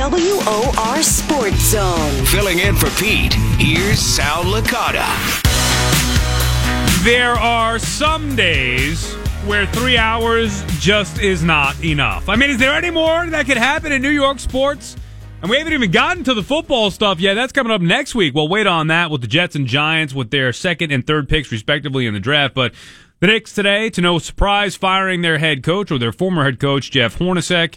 WOR Sports Zone. Filling in for Pete, here's Sal Licata. There are some days where three hours just is not enough. I mean, is there any more that could happen in New York sports? And we haven't even gotten to the football stuff yet. That's coming up next week. We'll wait on that with the Jets and Giants with their second and third picks, respectively, in the draft. But the Knicks today, to no surprise, firing their head coach or their former head coach, Jeff Hornacek.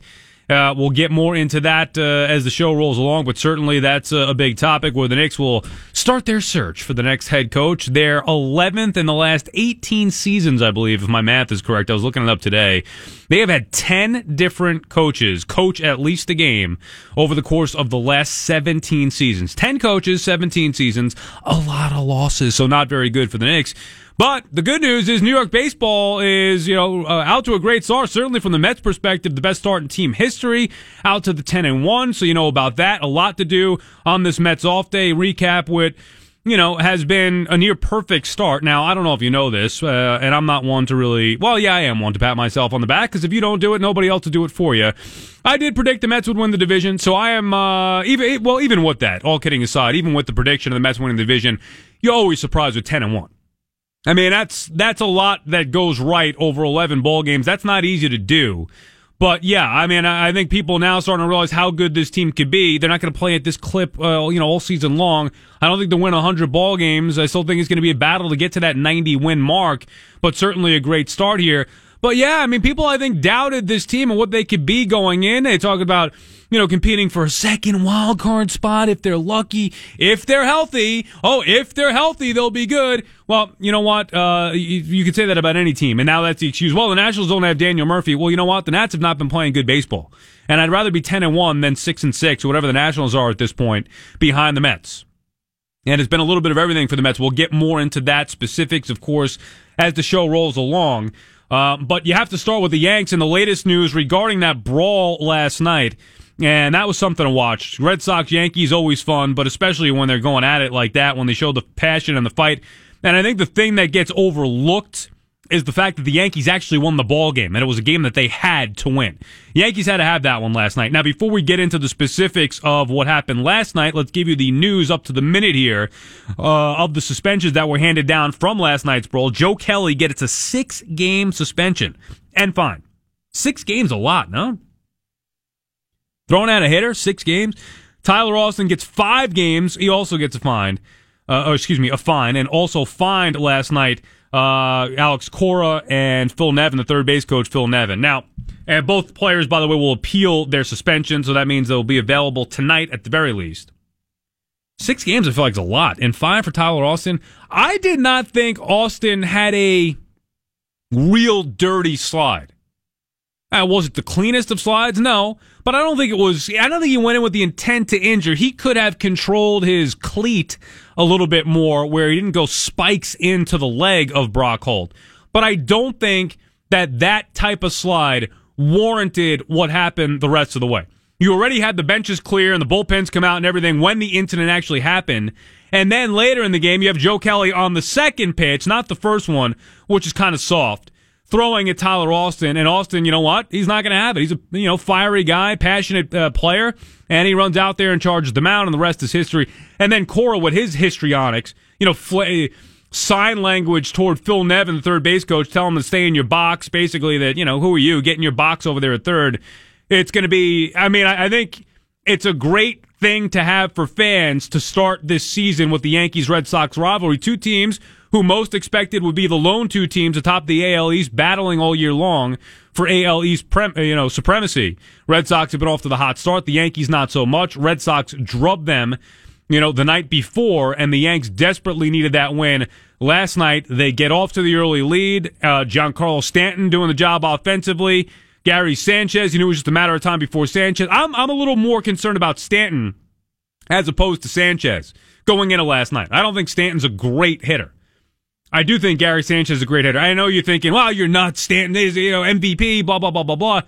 Uh, we'll get more into that uh, as the show rolls along, but certainly that's a, a, big topic where the Knicks will start their search for the next head coach. They're 11th in the last 18 seasons, I believe, if my math is correct. I was looking it up today. They have had 10 different coaches coach at least a game over the course of the last 17 seasons. 10 coaches, 17 seasons, a lot of losses, so not very good for the Knicks. But the good news is New York baseball is, you know, uh, out to a great start. Certainly from the Mets perspective, the best start in team history, out to the 10 and 1. So you know about that. A lot to do on this Mets off day recap with, you know, has been a near perfect start. Now, I don't know if you know this, uh, and I'm not one to really, well, yeah, I am one to pat myself on the back because if you don't do it, nobody else will do it for you. I did predict the Mets would win the division, so I am, uh, even, well, even with that, all kidding aside, even with the prediction of the Mets winning the division, you're always surprised with 10 and 1. I mean, that's that's a lot that goes right over 11 ball games. That's not easy to do. But yeah, I mean, I think people now starting to realize how good this team could be. They're not going to play at this clip, uh, you know, all season long. I don't think they'll win 100 ball games. I still think it's going to be a battle to get to that 90 win mark, but certainly a great start here. But yeah, I mean, people I think doubted this team and what they could be going in. They talk about you know, competing for a second wild card spot if they're lucky, if they're healthy. Oh, if they're healthy, they'll be good. Well, you know what? Uh, you, you could say that about any team, and now that's the excuse. Well, the Nationals don't have Daniel Murphy. Well, you know what? The Nats have not been playing good baseball, and I'd rather be ten and one than six and six, or whatever the Nationals are at this point, behind the Mets. And it's been a little bit of everything for the Mets. We'll get more into that specifics, of course, as the show rolls along. Uh, but you have to start with the Yanks and the latest news regarding that brawl last night. And that was something to watch. Red Sox Yankees always fun, but especially when they're going at it like that, when they show the passion and the fight. And I think the thing that gets overlooked is the fact that the Yankees actually won the ball game, and it was a game that they had to win. Yankees had to have that one last night. Now, before we get into the specifics of what happened last night, let's give you the news up to the minute here uh, of the suspensions that were handed down from last night's brawl. Joe Kelly gets a six-game suspension and fine. Six games a lot, no? Throwing out a hitter, six games. Tyler Austin gets five games. He also gets a fine. Uh, oh, excuse me, a fine, and also fined last night uh, Alex Cora and Phil Nevin, the third base coach, Phil Nevin. Now, and both players, by the way, will appeal their suspension, so that means they'll be available tonight at the very least. Six games, I feel like is a lot, and five for Tyler Austin. I did not think Austin had a real dirty slide. Uh, was it the cleanest of slides? No, but I don't think it was. I don't think he went in with the intent to injure. He could have controlled his cleat a little bit more, where he didn't go spikes into the leg of Brock Holt. But I don't think that that type of slide warranted what happened the rest of the way. You already had the benches clear and the bullpens come out and everything when the incident actually happened. And then later in the game, you have Joe Kelly on the second pitch, not the first one, which is kind of soft throwing at Tyler Austin, and Austin, you know what? He's not going to have it. He's a you know fiery guy, passionate uh, player, and he runs out there and charges the mound, and the rest is history. And then Cora with his histrionics, you know, fl- sign language toward Phil Nevin, the third base coach, tell him to stay in your box. Basically, that you know, who are you? Get in your box over there at third. It's going to be. I mean, I, I think it's a great thing to have for fans to start this season with the Yankees Red Sox rivalry. Two teams who most expected would be the lone two teams atop the AL East battling all year long for AL East prem, you know, supremacy. Red Sox have been off to the hot start. The Yankees not so much. Red Sox drubbed them, you know, the night before, and the Yanks desperately needed that win. Last night, they get off to the early lead. Uh, Giancarlo Stanton doing the job offensively. Gary Sanchez, you knew it was just a matter of time before Sanchez. I'm, I'm a little more concerned about Stanton as opposed to Sanchez going into last night. I don't think Stanton's a great hitter. I do think Gary Sanchez is a great hitter. I know you're thinking, well, you're not Stanton you know, MVP, blah, blah, blah, blah, blah.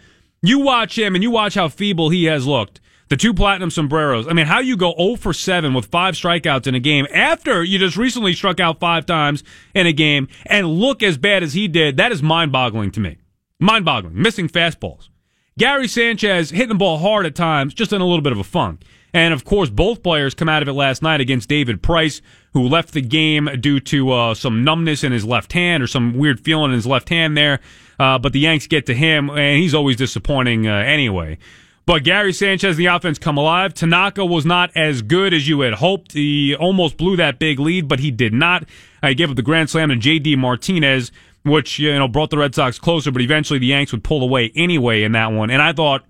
You watch him and you watch how feeble he has looked. The two platinum sombreros. I mean, how you go 0 for 7 with five strikeouts in a game after you just recently struck out five times in a game and look as bad as he did, that is mind boggling to me. Mind boggling. Missing fastballs. Gary Sanchez hitting the ball hard at times, just in a little bit of a funk. And of course, both players come out of it last night against David Price, who left the game due to uh, some numbness in his left hand or some weird feeling in his left hand there. Uh, but the Yanks get to him, and he's always disappointing uh, anyway. But Gary Sanchez, the offense come alive. Tanaka was not as good as you had hoped. He almost blew that big lead, but he did not. He gave up the grand slam to J.D. Martinez, which you know brought the Red Sox closer. But eventually, the Yanks would pull away anyway in that one. And I thought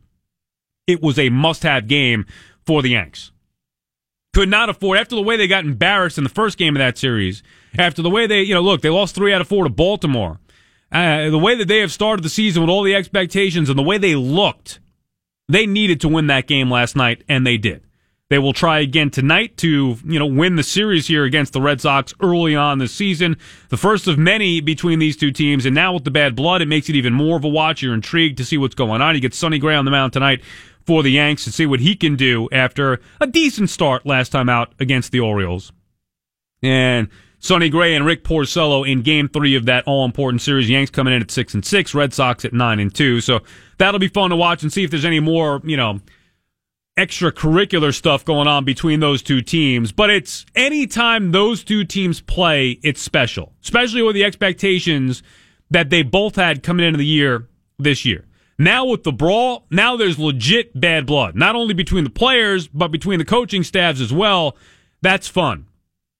it was a must-have game for the Yanks. Could not afford after the way they got embarrassed in the first game of that series. After the way they, you know, look, they lost three out of four to Baltimore. Uh, the way that they have started the season with all the expectations and the way they looked they needed to win that game last night, and they did. They will try again tonight to, you know, win the series here against the Red Sox early on this season. The first of many between these two teams, and now with the bad blood, it makes it even more of a watch. You're intrigued to see what's going on. You get Sonny Gray on the mound tonight for the Yanks and see what he can do after a decent start last time out against the Orioles. And Sonny Gray and Rick Porcello in Game Three of that all-important series. Yanks coming in at six and six, Red Sox at nine and two. So that'll be fun to watch and see if there's any more, you know, extracurricular stuff going on between those two teams. But it's anytime those two teams play, it's special, especially with the expectations that they both had coming into the year this year. Now with the brawl, now there's legit bad blood, not only between the players, but between the coaching staffs as well. That's fun.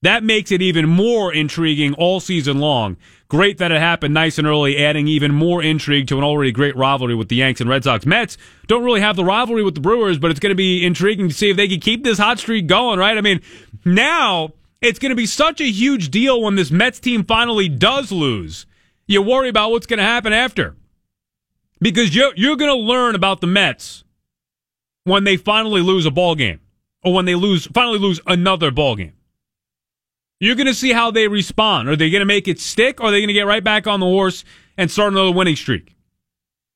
That makes it even more intriguing all season long. Great that it happened nice and early, adding even more intrigue to an already great rivalry with the Yanks and Red Sox. Mets don't really have the rivalry with the Brewers, but it's going to be intriguing to see if they can keep this hot streak going, right? I mean, now it's going to be such a huge deal when this Mets team finally does lose. You worry about what's going to happen after. Because you're, you're going to learn about the Mets when they finally lose a ball game or when they lose finally lose another ball game. You're going to see how they respond. Are they going to make it stick? Or are they going to get right back on the horse and start another winning streak?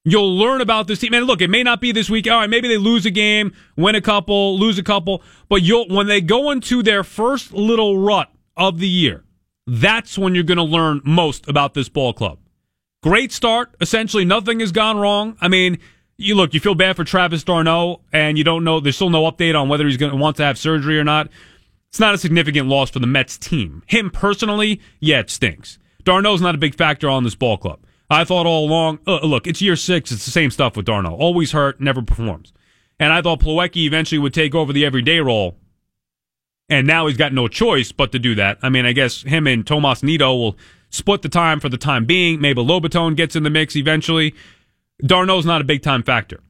You'll learn about this team. And look, it may not be this week. All right, maybe they lose a game, win a couple, lose a couple. But you'll when they go into their first little rut of the year, that's when you're going to learn most about this ball club. Great start. Essentially, nothing has gone wrong. I mean, you look, you feel bad for Travis d'Arnaud, and you don't know. There's still no update on whether he's going to want to have surgery or not. It's not a significant loss for the Mets team. Him personally, yeah, it stinks. d'Arnaud's not a big factor on this ball club. I thought all along, uh, look, it's year six. It's the same stuff with d'Arnaud. Always hurt, never performs. And I thought Plawecki eventually would take over the everyday role. And now he's got no choice but to do that. I mean, I guess him and Tomas Nido will split the time for the time being. Maybe Lobaton gets in the mix eventually. d'Arnaud's not a big time factor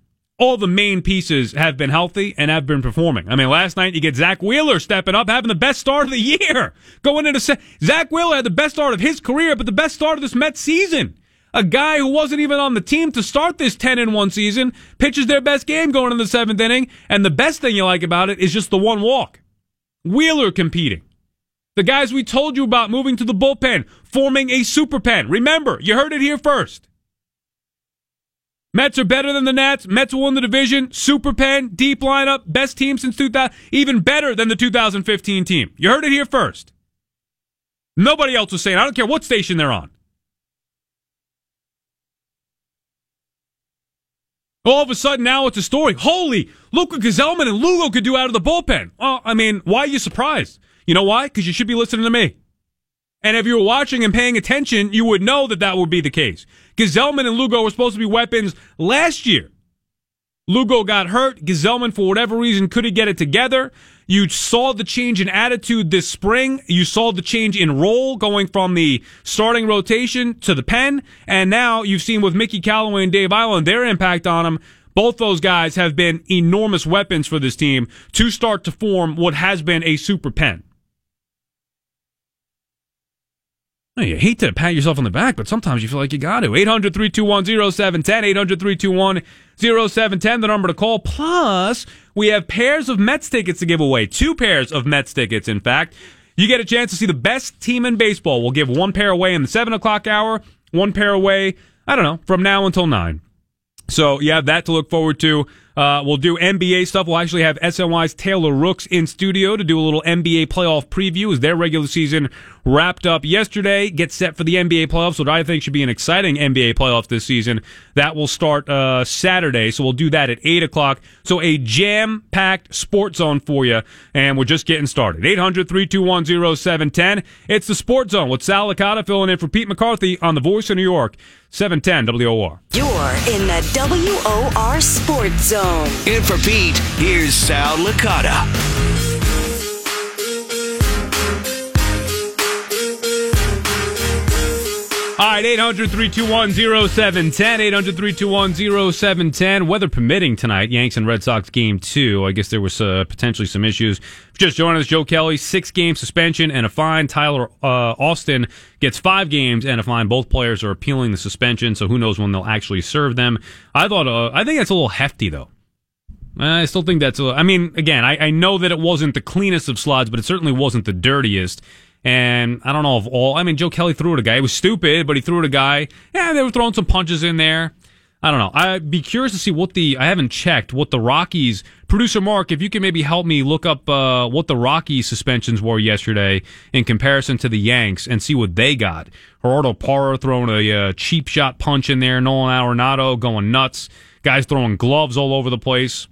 all the main pieces have been healthy and have been performing. I mean, last night you get Zack Wheeler stepping up, having the best start of the year. Going into se- Zack Wheeler had the best start of his career, but the best start of this Mets season. A guy who wasn't even on the team to start this 10 and 1 season pitches their best game going in the seventh inning. And the best thing you like about it is just the one walk. Wheeler competing. The guys we told you about moving to the bullpen, forming a super pen. Remember, you heard it here first. Mets are better than the Nats. Mets will win the division. Super pen, deep lineup, best team since 2000, even better than the 2015 team. You heard it here first. Nobody else was saying. I don't care what station they're on. All of a sudden, now it's a story. Holy, look what Gsellman and Lugo could do out of the bullpen. Well, I mean, why are you surprised? You know why? Because you should be listening to me. And if you were watching and paying attention, you would know that that would be the case. Gsellman and Lugo were supposed to be weapons last year. Lugo got hurt. Gsellman, for whatever reason, couldn't get it together. You saw the change in attitude this spring. You saw the change in role going from the starting rotation to the pen. And now you've seen with Mickey Callaway and Dave Eiland their impact on him. Both those guys have been enormous weapons for this team to start to form what has been a super pen. You hate to pat yourself on the back, but sometimes you feel like you got to. 800 321 0710, 800 321 0710, the number to call. Plus, we have pairs of Mets tickets to give away. Two pairs of Mets tickets, in fact. You get a chance to see the best team in baseball. We'll give one pair away in the 7 o'clock hour, one pair away, I don't know, from now until 9. So you have that to look forward to. Uh, we'll do NBA stuff. We'll actually have SNY's Taylor Rooks in studio to do a little NBA playoff preview as their regular season wrapped up yesterday. Get set for the NBA playoffs, what I think should be an exciting NBA playoff this season. That will start uh, Saturday, so we'll do that at 8 o'clock. So a jam packed sports zone for you, and we're just getting started. 800 321 0710. It's the Sports Zone with Sal Licata filling in for Pete McCarthy on The Voice of New York, 710 WOR. You're in the WOR Sports Zone. In for Pete, here's Sal Licata. All right, 800 321 0710. 800 321 0710. Weather permitting tonight, Yanks and Red Sox game two. I guess there was uh, potentially some issues. Just joining us, Joe Kelly, six game suspension and a fine. Tyler uh, Austin gets five games and a fine. Both players are appealing the suspension, so who knows when they'll actually serve them. I thought, uh, I think that's a little hefty, though. I still think that's. A, I mean, again, I, I know that it wasn't the cleanest of slides, but it certainly wasn't the dirtiest. And I don't know if all. I mean, Joe Kelly threw at a guy. It was stupid, but he threw at a guy. Yeah, they were throwing some punches in there. I don't know. I'd be curious to see what the. I haven't checked what the Rockies. Producer Mark, if you can maybe help me look up uh, what the Rockies suspensions were yesterday in comparison to the Yanks and see what they got. Gerardo Parra throwing a uh, cheap shot punch in there. Nolan Arenado going nuts. Guys throwing gloves all over the place.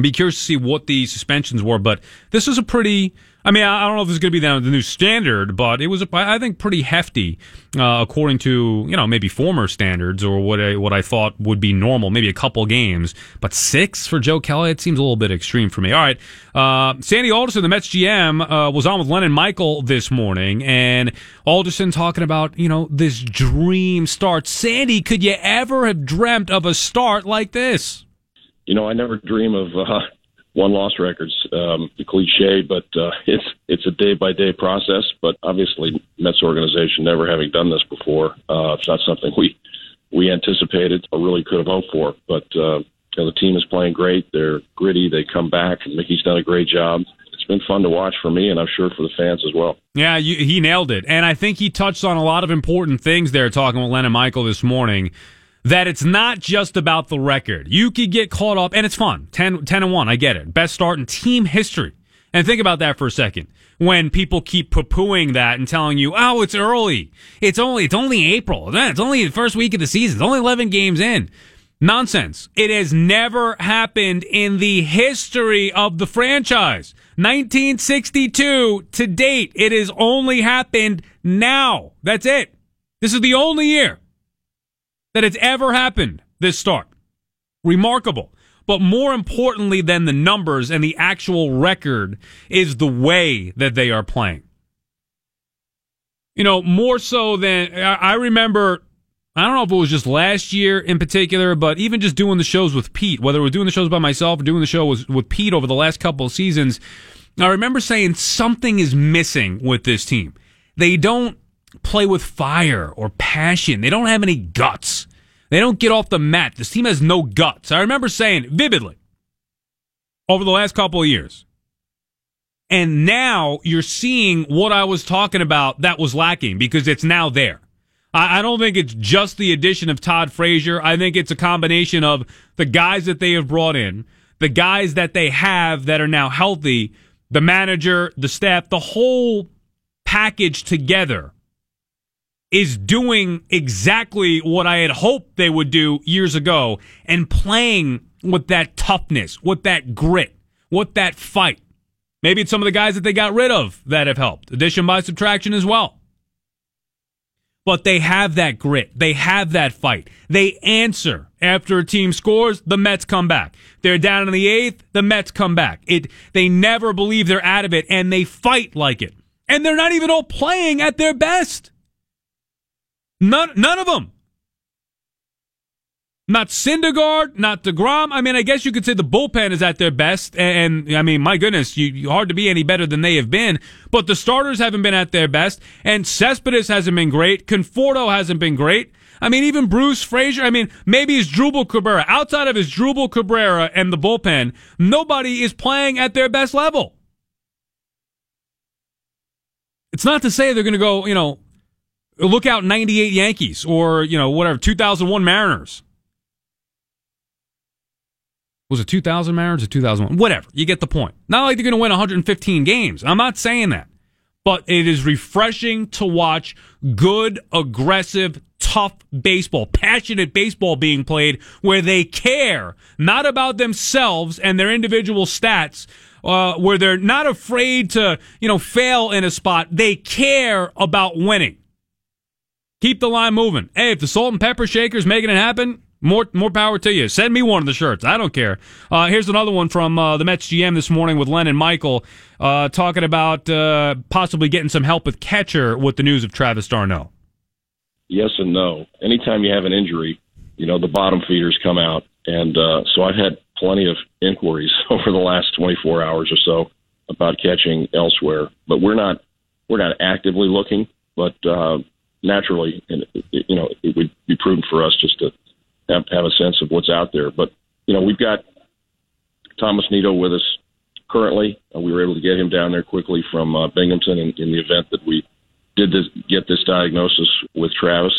Be curious to see what the suspensions were, but this is a pretty. I mean, I don't know if is going to be the, new standard, but it was, I think, pretty hefty uh, according to you know maybe former standards or what I, what I thought would be normal, maybe a couple games. But six for Joe Kelly, it seems a little bit extreme for me. All right, uh, Sandy Alderson, the Mets GM, uh, was on with Lennon Michael this morning, and Alderson talking about you know this dream start. Sandy, could you ever have dreamt of a start like this? you know, I never dream of uh, one loss records. Um, the cliche, but uh, it's it's a day by day process. But obviously, Mets organization never having done this before, uh, it's not something we we anticipated or really could have hoped for. But uh, you know, the team is playing great. They're gritty. They come back. and Mickey's done a great job. It's been fun to watch for me, and I'm sure for the fans as well. Yeah, you, he nailed it, and I think he touched on a lot of important things there. Talking with Lennon Michael this morning that it's not just about the record. You could get caught up, and it's fun. 10, 10 and 1, I get it. Best start in team history. And think about that for a second. When people keep poo-pooing that and telling you, oh, it's early. It's only, it's only April. Eh, it's only the first week of the season. It's only 11 games in. Nonsense. It has never happened in the history of the franchise. 1962 to date. It has only happened now. That's it. This is the only year that it's ever happened this start. Remarkable. But more importantly than the numbers and the actual record is the way that they are playing. You know, more so than I remember. I don't know if it was just last year in particular, but even just doing the shows with Pete, whether we're doing the shows by myself or doing the show with, with Pete over the last couple of seasons, I remember saying something is missing with this team. They don't play with fire or passion. They don't have any guts. They don't get off the mat. This team has no guts. I remember saying vividly over the last couple of years. And now you're seeing what I was talking about that was lacking because it's now there. I, don't think it's just the addition of Todd Frazier. I think it's a combination of the guys that they have brought in, the guys that they have that are now healthy, the manager, the staff, the whole package together is doing exactly what I had hoped they would do years ago and playing with that toughness, with that grit, with that fight. Maybe it's some of the guys that they got rid of that have helped. Addition by subtraction as well. But they have that grit. They have that fight. They answer after a team scores, the Mets come back. They're down in the eighth, the Mets come back. It they never believe they're out of it and they fight like it. And they're not even all playing at their best. None, none of them. Not Syndergaard, not DeGrom. I mean, I guess you could say the bullpen is at their best. And, I mean, my goodness, you, you, hard to be any better than they have been. But the starters haven't been at their best. And Cespedes hasn't been great. Conforto hasn't been great. I mean, even Bruce Frazier. I mean, maybe it's Asdrubal Cabrera. Outside of his Asdrubal Cabrera and the bullpen, nobody is playing at their best level. It's not to say they're going to go, you know, look out 98 Yankees or, you know, whatever, 2001 Mariners. Was it 2000 Mariners or 2001? Whatever. You get the point. Not like they're going to win 115 games. I'm not saying that. but it is refreshing to watch good, aggressive, tough baseball, passionate baseball being played where they care not about themselves and their individual stats. Uh, where they're not afraid to, you know, fail in a spot. They care about winning. Keep the line moving. Hey, if the salt and pepper shaker's making it happen, more more power to you. Send me one of the shirts. I don't care. Uh, here's another one from uh, the Mets GM this morning with Len and Michael uh, talking about uh, possibly getting some help with catcher with the news of Travis d'Arnaud. Yes and no. Anytime you have an injury, you know the bottom feeders come out, and uh, so I've had plenty of inquiries over the last 24 hours or so about catching elsewhere. But we're not we're not actively looking, but uh, naturally, and you know, it would be prudent for us just to have, have a sense of what's out there. But you know, we've got Tomas Nido with us currently. Uh, we were able to get him down there quickly from uh, Binghamton in, in the event that we did this, get this diagnosis with Travis.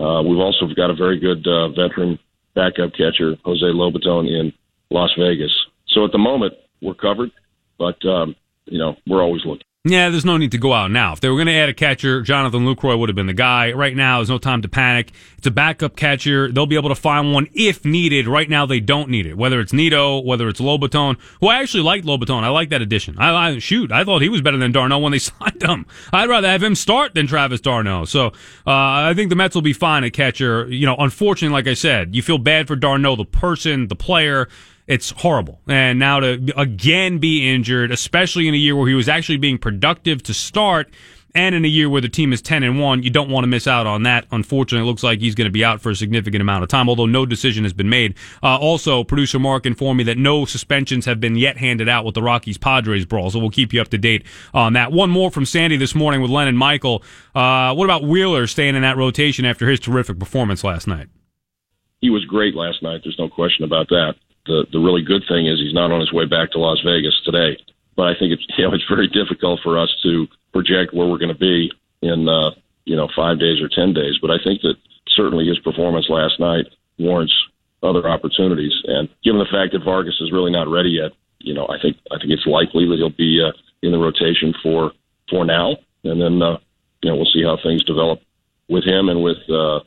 Uh, we've also got a very good uh, veteran backup catcher, Jose Lobaton, in Las Vegas. So at the moment, we're covered, but um, you know we're always looking. Yeah, there's no need to go out now. If they were going to add a catcher, Jonathan Lucroy would have been the guy. Right now, there's no time to panic. It's a backup catcher. They'll be able to find one if needed. Right now, they don't need it. Whether it's Nido, whether it's Lobaton, who I actually liked Lobaton. I like that addition. I, I shoot. I thought he was better than d'Arnaud when they signed him. I'd rather have him start than Travis d'Arnaud. So uh, I think the Mets will be fine at catcher. You know, unfortunately, like I said, you feel bad for d'Arnaud, the person, the player it's horrible. And now to again be injured, especially in a year where he was actually being productive to start, and in a year where the team is 10 and 1, you don't want to miss out on that. Unfortunately, it looks like he's going to be out for a significant amount of time, although no decision has been made. Uh, also, producer Mark informed me that no suspensions have been yet handed out with the Rockies Padres brawl, so we'll keep you up to date on that. One more from Sandy this morning with Len and Michael. Uh, what about Wheeler staying in that rotation after his terrific performance last night? He was great last night. There's no question about that the the really good thing is he's not on his way back to Las Vegas today. But I think it's you know it's very difficult for us to project where we're going to be in uh, you know five days or ten days. But I think that certainly his performance last night warrants other opportunities. And given the fact that Vargas is really not ready yet, you know I think I think it's likely that he'll be uh, in the rotation for for now, and then uh, you know we'll see how things develop with him and with uh,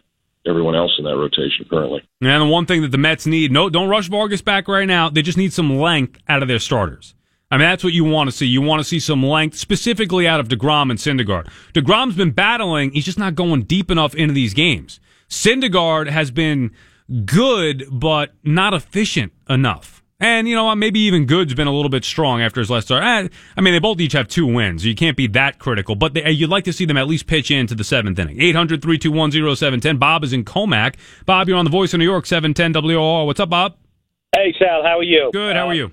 everyone else in that rotation currently. And the one thing that the Mets need, no, don't rush Vargas back right now. They just need some length out of their starters. I mean, that's what you want to see. You want to see some length, specifically out of DeGrom and Syndergaard. DeGrom's been battling. He's just not going deep enough into these games. Syndergaard has been good, but not efficient enough. And, you know, maybe even Good's been a little bit strong after his last start. Eh, I mean, they both each have two wins. So you can't be that critical, but they, you'd like to see them at least pitch into the seventh inning. 800 321 0710. Bob is in Commack. Bob, you're on the voice of New York, 710 WOR. What's up, Bob? Hey, Sal. How are you? Good. How are you?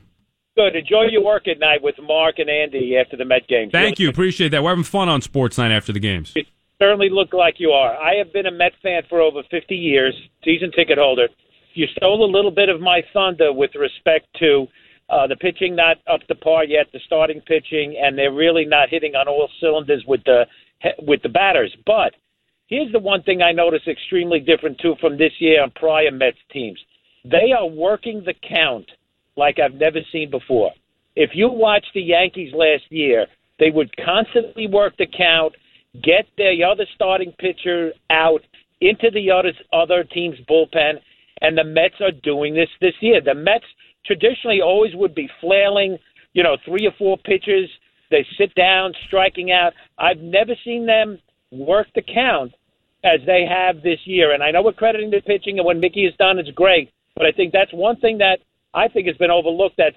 Good. Enjoy your work at night with Mark and Andy after the Met games. Thank you. Appreciate that. We're having fun on Sports Night after the games. You certainly look like you are. I have been a Met fan for over 50 years, season ticket holder. You stole a little bit of my thunder with respect to uh, the pitching not up to par yet, the starting pitching, and they're really not hitting on all cylinders with the with the batters. But here's the one thing I notice extremely different too from this year and prior Mets teams. They are working the count like I've never seen before. If you watch the Yankees last year, they would constantly work the count, get the other starting pitcher out into the other other team's bullpen, and the Mets are doing this this year. The Mets traditionally always would be flailing, you know, three or four pitches. They sit down, striking out. I've never seen them work the count as they have this year. And I know we're crediting the pitching, and when Mickey has done it's great. But I think that's one thing that I think has been overlooked. That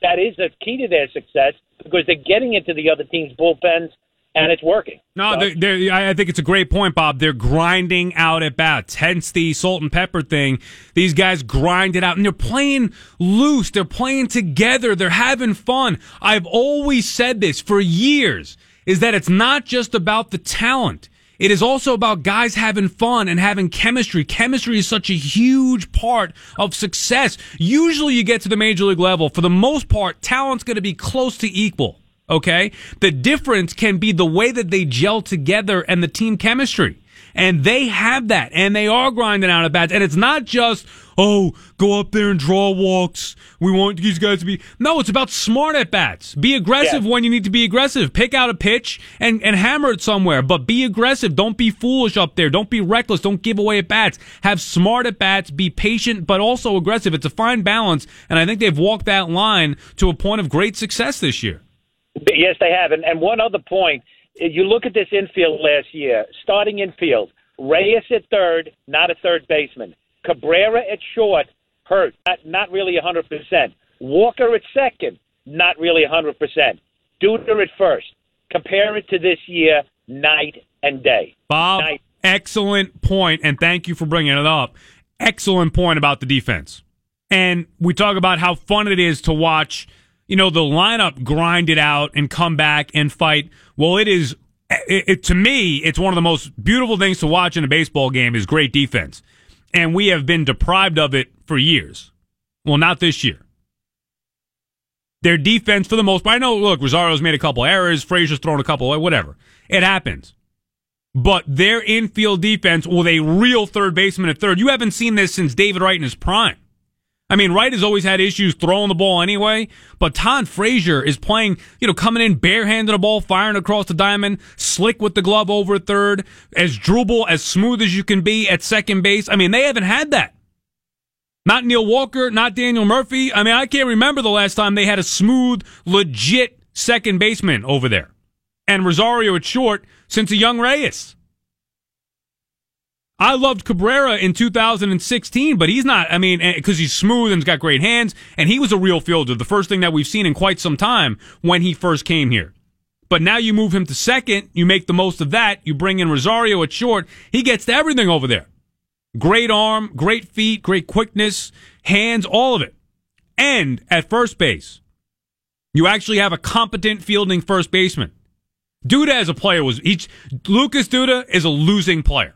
that is a key to their success because they're getting into the other team's bullpens and it's working. No, so. they're, they're, I think it's a great point, Bob. They're grinding out at bats. Hence the salt and pepper thing. These guys grind it out, and they're playing loose. They're playing together. They're having fun. I've always said this for years: is that it's not just about the talent. It is also about guys having fun and having chemistry. Chemistry is such a huge part of success. Usually, you get to the major league level. For the most part, talent's going to be close to equal. Okay. The difference can be the way that they gel together and the team chemistry. And they have that, and they are grinding out at bats. And it's not just, oh, go up there and draw walks. We want these guys to be. No, it's about smart at bats. Be aggressive Yeah. when you need to be aggressive. Pick out a pitch and, and hammer it somewhere, but be aggressive. Don't be foolish up there. Don't be reckless. Don't give away at bats. Have smart at bats. Be patient, but also aggressive. It's a fine balance, and I think they've walked that line to a point of great success this year. Yes, they have. And, and one other point, you look at this infield last year, starting infield, Reyes at third, not a third baseman. Cabrera at short, hurt, not, not really 100%. Walker at second, not really 100%. Duda at first. Compare it to this year, night and day. Bob, Night. excellent point, and thank you for bringing it up. Excellent point about the defense. And we talk about how fun it is to watch, you know, the lineup grind it out and come back and fight. Well, it is, it, it, to me, it's one of the most beautiful things to watch in a baseball game is great defense. And we have been deprived of it for years. Well, not this year. Their defense, for the most part, I know, look, Rosario's made a couple errors, Frazier's thrown a couple, whatever. It happens. But their infield defense with a real third baseman at third, you haven't seen this since David Wright in his prime. I mean, Wright has always had issues throwing the ball anyway, but Todd Frazier is playing, you know, coming in barehanded a ball, firing across the diamond, slick with the glove over third, as dribble, as smooth as you can be at second base. I mean, they haven't had that. Not Neil Walker, not Daniel Murphy. I mean, I can't remember the last time they had a smooth, legit second baseman over there. And Rosario at short since a young Reyes. I loved Cabrera in 2016, but he's not, I mean, eh, because he's smooth and he's got great hands, and he was a real fielder, the first thing that we've seen in quite some time when he first came here. But now you move him to second, you make the most of that, you bring in Rosario at short, he gets to everything over there. Great arm, great feet, great quickness, hands, all of it. And at first base, you actually have a competent fielding first baseman. Duda as a player was each Lucas Duda is a losing player.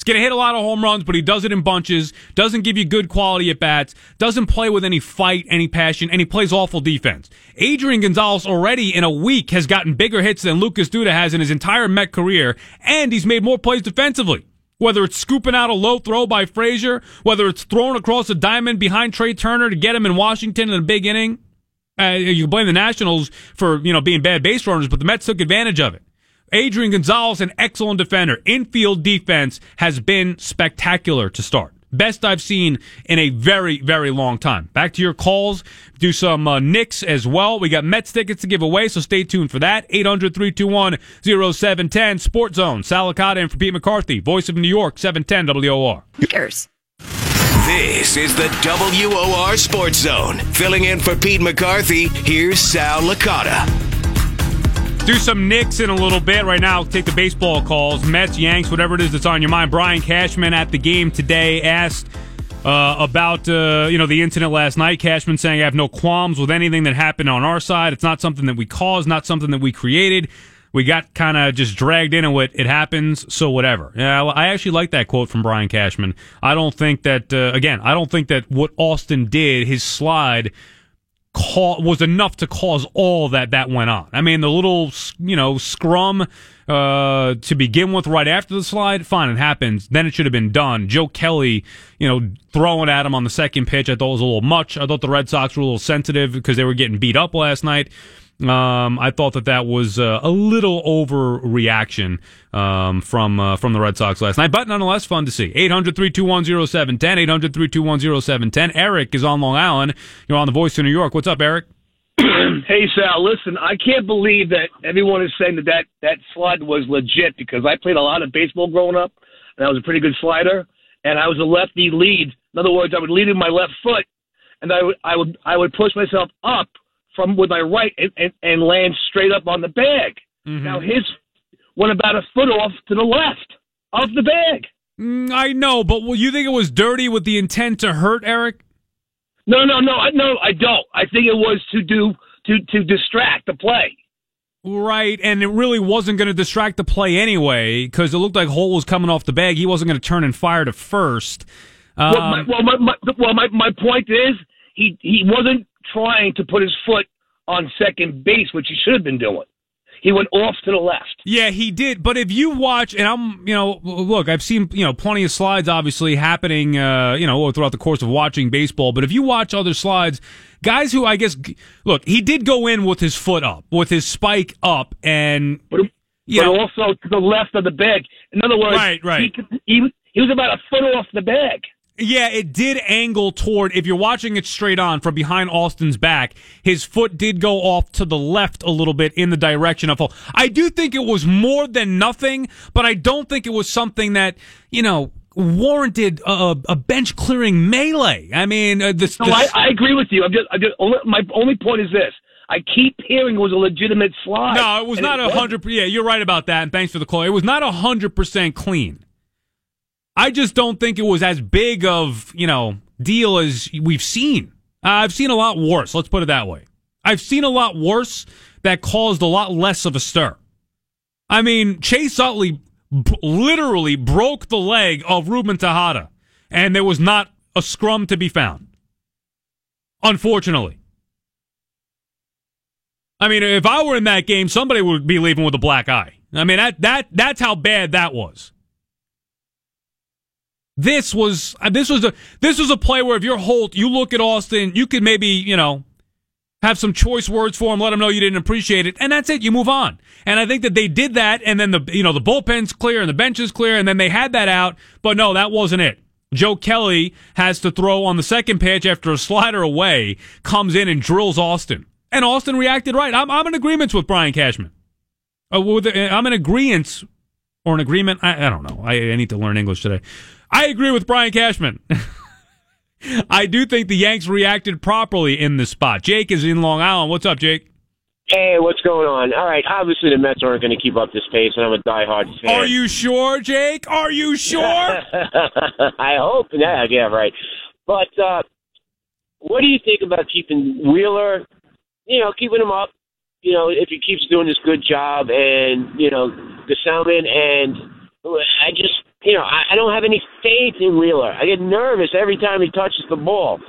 He's going to hit a lot of home runs, but he does it in bunches, doesn't give you good quality at bats, doesn't play with any fight, any passion, and he plays awful defense. Adrian Gonzalez already in a week has gotten bigger hits than Lucas Duda has in his entire Met career, and he's made more plays defensively. Whether it's scooping out a low throw by Frazier, whether it's throwing across a diamond behind Trea Turner to get him in Washington in a big inning. Uh, you can blame the Nationals for, you know, being bad base runners, but the Mets took advantage of it. Adrian Gonzalez, an excellent defender. Infield defense has been spectacular to start. Best I've seen in a very, very long time. Back to your calls. Do some uh, Knicks as well. We got Mets tickets to give away, so stay tuned for that. 800 321 0710 Sports Zone. Sal Licata and for Pete McCarthy. Voice of New York, 710 WOR. Snickers. This is the WOR Sports Zone. Filling in for Pete McCarthy, here's Sal Licata. Do some Knicks in a little bit. Right now, take the baseball calls. Mets, Yanks, whatever it is that's on your mind. Brian Cashman at the game today asked uh, about uh, you know the incident last night. Cashman saying I have no qualms with anything that happened on our side. It's not something that we caused, not something that we created. We got kind of just dragged into it. It happens, so whatever. Yeah, I actually like that quote from Brian Cashman. I don't think that uh, again. I don't think that what Austin did, his slide ca- was enough to cause all that that went on. I mean, the little you know scrum uh, to begin with right after the slide, fine, it happens. Then it should have been done. Joe Kelly, you know, throwing at him on the second pitch, I thought was a little much. I thought the Red Sox were a little sensitive because they were getting beat up last night. Um, I thought that that was uh, a little overreaction um, from uh, from the Red Sox last night, but nonetheless fun to see. 800-321-0710, 800-321-0710. Eric is on Long Island. You're on the Voice of New York. What's up, Eric? Hey Sal, listen, I can't believe that everyone is saying that that, that slide was legit because I played a lot of baseball growing up, and I was a pretty good slider, and I was a lefty lead. In other words, I would lead with my left foot, and I would I would I would push myself up from with my right and, and, and land straight up on the bag. Now his went about a foot off to the left of the bag. Mm, I know, but will you think it was dirty with the intent to hurt, Eric? No, no, no, I- no, I don't. I think it was to do to to distract the play. Right, and it really wasn't going to distract the play anyway because it looked like Holt was coming off the bag. He wasn't going to turn and fire to first. Um, well, my, well, my, my, well, my, my point is he he wasn't trying to put his foot on second base, which he should have been doing. he went off to the left. Yeah, he did. But if you watch, and I'm, you know, look, I've seen, you know, plenty of slides obviously happening, uh, you know, throughout the course of watching baseball. But if you watch other slides, guys who I guess, look, he did go in with his foot up, with his spike up, and But, you but also to the left of the bag. In other words, Right, right. He, he, was- he was about a foot off the bag. Yeah, it did angle toward, if you're watching it straight on from behind Austin's back, his foot did go off to the left a little bit in the direction of. I do think it was more than nothing, but I don't think it was something that, you know, warranted a, a bench clearing melee. I mean, uh, this, No, I, I agree with you. I'm just, I'm just my only point is this: I keep hearing it was a legitimate slide. no, it was not a hundred. Yeah, you're right about that, and thanks for the call. It was not a hundred percent clean. I just don't think it was as big of you know deal as we've seen. Uh, I've seen a lot worse. Let's put it that way. I've seen a lot worse that caused a lot less of a stir. I mean, Chase Utley b- literally broke the leg of Ruben Tejada, and there was not a scrum to be found. Unfortunately. I mean, if I were in that game, somebody would be leaving with a black eye. I mean, that that that's how bad that was. This was uh, this was a this was a play where if you're Holt, you look at Austin, you could maybe you know have some choice words for him, let him know you didn't appreciate it, and that's it. You move on. And I think that they did that, and then the you know the bullpen's clear and the bench is clear, and then they had that out. But no, that wasn't it. Joe Kelly has to throw on the second pitch after a slider away, comes in and drills Austin, and Austin reacted right. I'm I'm in agreement with Brian Cashman. Uh, with, uh, I'm in agreement or an agreement. I, I don't know. I, I need to learn English today. I agree with Brian Cashman. I do think the Yanks reacted properly in this spot. Jake is in Long Island. What's up, Jake? Hey, what's going on? All right, obviously the Mets aren't going to keep up this pace, and I'm a diehard fan. Are you sure, Jake? Are you sure? I hope. Yeah, yeah, right. But uh, what do you think about keeping Wheeler? You know, keeping him up. You know, if he keeps doing this good job, and you know, the Salmon, and I just, you know, I, I don't have any faith in Wheeler. I get nervous every time he touches the ball.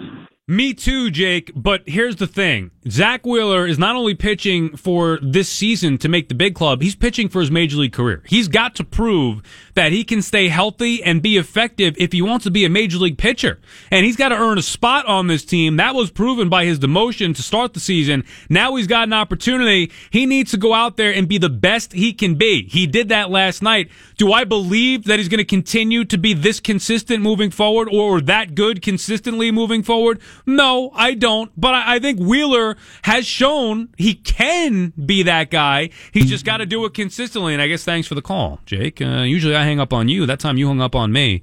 Me too, Jake. But here's the thing Zack Wheeler is not only pitching for this season to make the big club, he's pitching for his major league career. He's got to prove that he can stay healthy and be effective if he wants to be a major league pitcher. And he's got to earn a spot on this team. That was proven by his demotion to start the season. Now he's got an opportunity. He needs to go out there and be the best he can be. He did that last night. Do I believe that he's going to continue to be this consistent moving forward or that good consistently moving forward? No, I don't. But I, think Wheeler has shown he can be that guy. He's just got to do it consistently. And I guess thanks for the call, Jake. Uh, usually I hang up on you. That time you hung up on me.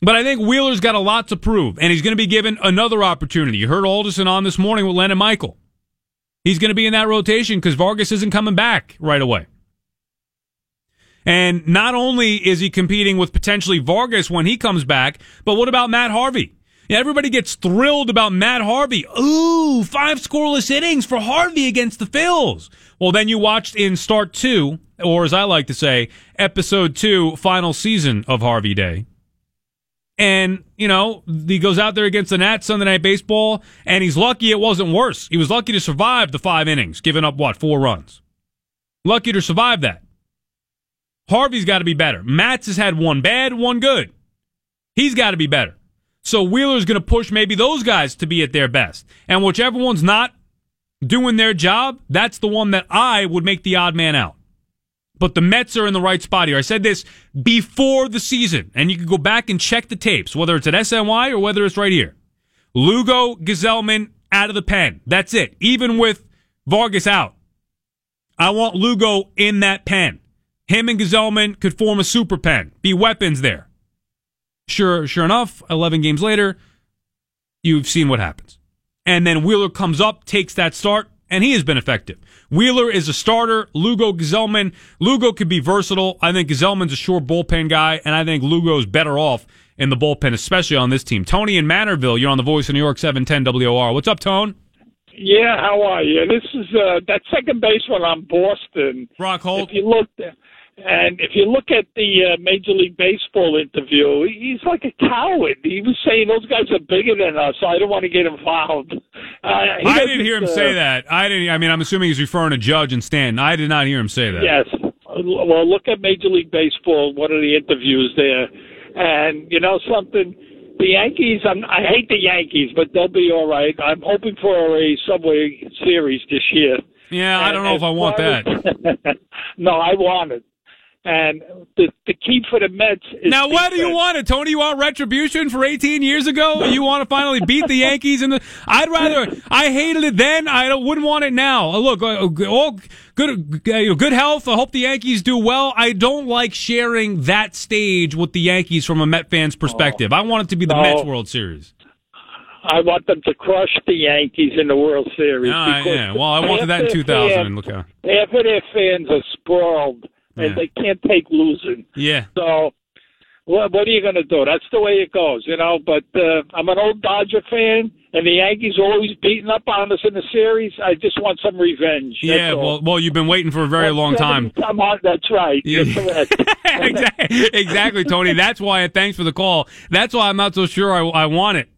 But I think Wheeler's got a lot to prove, and he's going to be given another opportunity. You heard Alderson on this morning with Len and Michael. He's going to be in that rotation because Vargas isn't coming back right away. And not only is he competing with potentially Vargas when he comes back, but what about Matt Harvey? Everybody gets thrilled about Matt Harvey. Ooh, five scoreless innings for Harvey against the Phils. Well, then you watched in start two, or as I like to say, episode two, final season of Harvey Day. And, you know, he goes out there against the Nats Sunday Night Baseball, and he's lucky it wasn't worse. He was lucky to survive the five innings, giving up, what, four runs? Lucky to survive that. Harvey's got to be better. Matz has had one bad, one good. He's got to be better. So Wheeler's going to push maybe those guys to be at their best. And whichever one's not doing their job, that's the one that I would make the odd man out. But the Mets are in the right spot here. I said this before the season, and you can go back and check the tapes, whether it's at SNY or whether it's right here. Lugo, Gsellman out of the pen. That's it. Even with Vargas out. I want Lugo in that pen. Him and Gsellman could form a super pen, be weapons there. Sure, sure enough, 11 games later, you've seen what happens. And then Wheeler comes up, takes that start, and he has been effective. Wheeler is a starter. Lugo Gsellman. Lugo could be versatile. I think Gsellman's a sure bullpen guy, and I think Lugo's better off in the bullpen, especially on this team. Tony in Manorville, you're on the voice of New York 710 WOR. What's up, Tone? Yeah, how are you? This is uh, that second baseman on Boston. Brock Holt. If you look, And if you look at the uh, Major League Baseball interview, he's like a coward. He was saying those guys are bigger than us, so I don't want to get involved. Uh, I didn't hear him uh, say that. I didn't. I mean, I'm assuming he's referring to Judge and Stanton. I did not hear him say that. Yes. Well, look at Major League Baseball. One of the interviews there, and you know something. The Yankees. I'm, I hate the Yankees, but they'll be all right. I'm hoping for a Subway Series this year. Yeah, I don't know if I want that. no, I want it. And the the key for the Mets is now. Why do you want it, Tony? You want retribution for 18 years ago? You want to finally beat the Yankees? And the I'd rather. I hated it then. I wouldn't want it now. Uh, look, uh, all good, uh, good health. I hope the Yankees do well. I don't like sharing that stage with the Yankees from a Met fan's perspective. Oh, I want it to be the no. Mets World Series. I want them to crush the Yankees in the World Series. Uh, yeah, well, I wanted that in 2000. Fans, look how of their fans are spoiled and they can't take losing. Yeah. So, what, what are you going to do? That's the way it goes, you know. But uh, I'm an old Dodger fan, and the Yankees are always beating up on us in the series. I just want some revenge. Yeah, well, well, you've been waiting for a very long time. Come on, that's right. Yeah. exactly, exactly, Tony. That's why. Thanks for the call. That's why I'm not so sure I, I want it.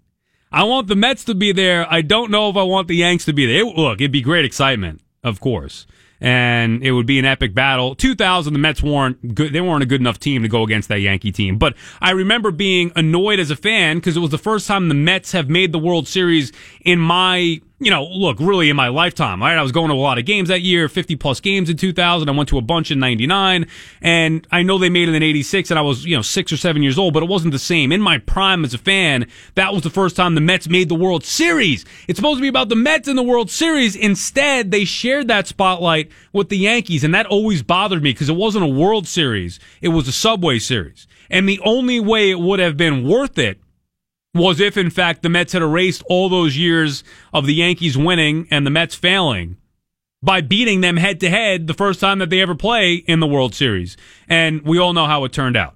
I want the Mets to be there. I don't know if I want the Yanks to be there. It, look, it'd be great excitement, of course and it would be an epic battle. 2000, the Mets weren't good. They weren't a good enough team to go against that Yankee team. But I remember being annoyed as a fan because it was the first time the Mets have made the World Series in my you know, look, really in my lifetime, right? I was going to a lot of games that year, 50 plus games in 2000. I went to a bunch in 99 and I know they made it in 86 and I was, you know, six or seven years old, but it wasn't the same. In my prime as a fan, that was the first time the Mets made the World Series. It's supposed to be about the Mets in the World Series. Instead, they shared that spotlight with the Yankees and that always bothered me because it wasn't a World Series. It was a Subway Series. And the only way it would have been worth it was if, in fact, the Mets had erased all those years of the Yankees winning and the Mets failing by beating them head to head the first time that they ever play in the World Series. And we all know how it turned out.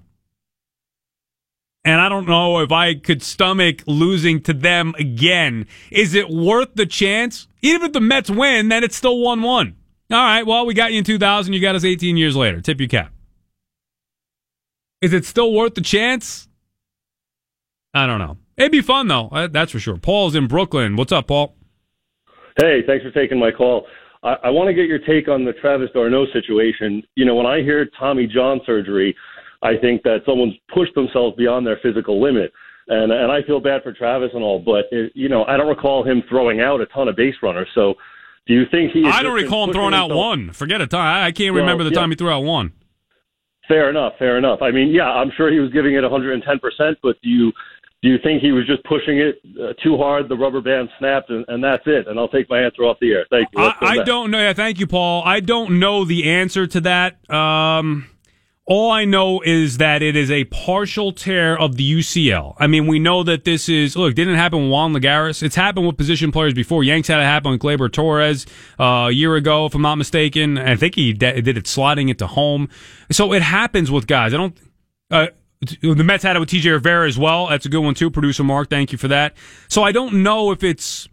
And I don't know if I could stomach losing to them again. Is it worth the chance? Even if the Mets win, then it's still 1 1. All right, well, we got you in 2000. You got us 18 years later. Tip your cap. Is it still worth the chance? I don't know. It'd be fun though. Uh, that's for sure. Paul's in Brooklyn. What's up, Paul? Hey, thanks for taking my call. I, I want to get your take on the Travis d'Arnaud situation. You know, when I hear Tommy John surgery, I think that someone's pushed themselves beyond their physical limit. And and I feel bad for Travis and all, but it, you know I don't recall him throwing out a ton of base runners. So, do you think he? I don't recall him throwing out one. Forget it. I can't remember well, the yeah. time he threw out one. Fair enough. Fair enough. I mean, yeah, I'm sure he was giving it 110 percent, but do you do you think he was just pushing it uh, too hard? The rubber band snapped, and, and, that's it. And I'll take my answer off the air. Thank you. I, I don't know. Yeah, thank you, Paul. I don't know the answer to that. Um, all I know is that it is a partial tear of the UCL. I mean, we know that this is look. Didn't happen with Juan Lagares. It's happened with position players before. Yanks had it happen with Gleyber Torres uh, a year ago, if I'm not mistaken. I think he did it sliding into home. So it happens with guys. I don't. Uh, the Mets had it with TJ Rivera as well. That's a good one too. Producer Mark, thank you for that. So I don't know if it's,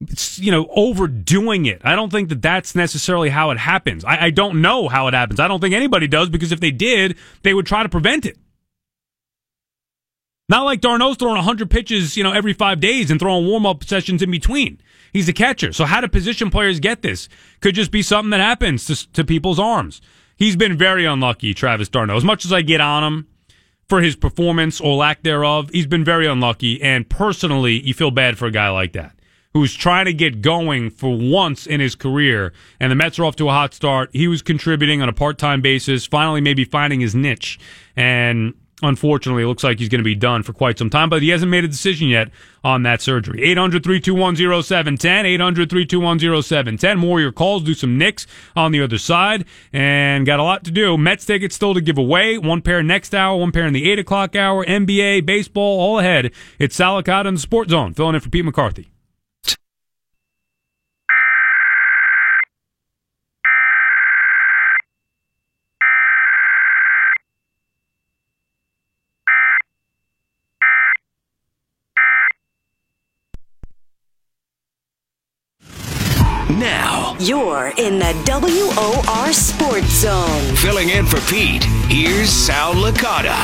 it's you know overdoing it. I don't think that that's necessarily how it happens. I, I don't know how it happens. I don't think anybody does because if they did, they would try to prevent it. Not like d'Arnaud's throwing 100 pitches, you know, every five days and throwing warm up sessions in between. He's a catcher. So how do position players get this? Could just be something that happens to, to people's arms. He's been very unlucky, Travis d'Arnaud. As much as I get on him, for his performance or lack thereof. He's been very unlucky, and personally, you feel bad for a guy like that who's trying to get going for once in his career. And the Mets are off to a hot start. He was contributing on a part time basis, finally, maybe finding his niche. And unfortunately, it looks like he's going to be done for quite some time, but he hasn't made a decision yet on that surgery. 800 321 0710, 800 321 0710. More your calls, do some Knicks on the other side, and got a lot to do. Mets tickets still to give away. One pair next hour, one pair in the 8 o'clock hour, NBA, baseball, all ahead. It's Sal Licata in the Sports Zone, filling in for Pete McCarthy. Now, You're in the WOR Sports Zone. Filling in for Pete, here's Sal Licata.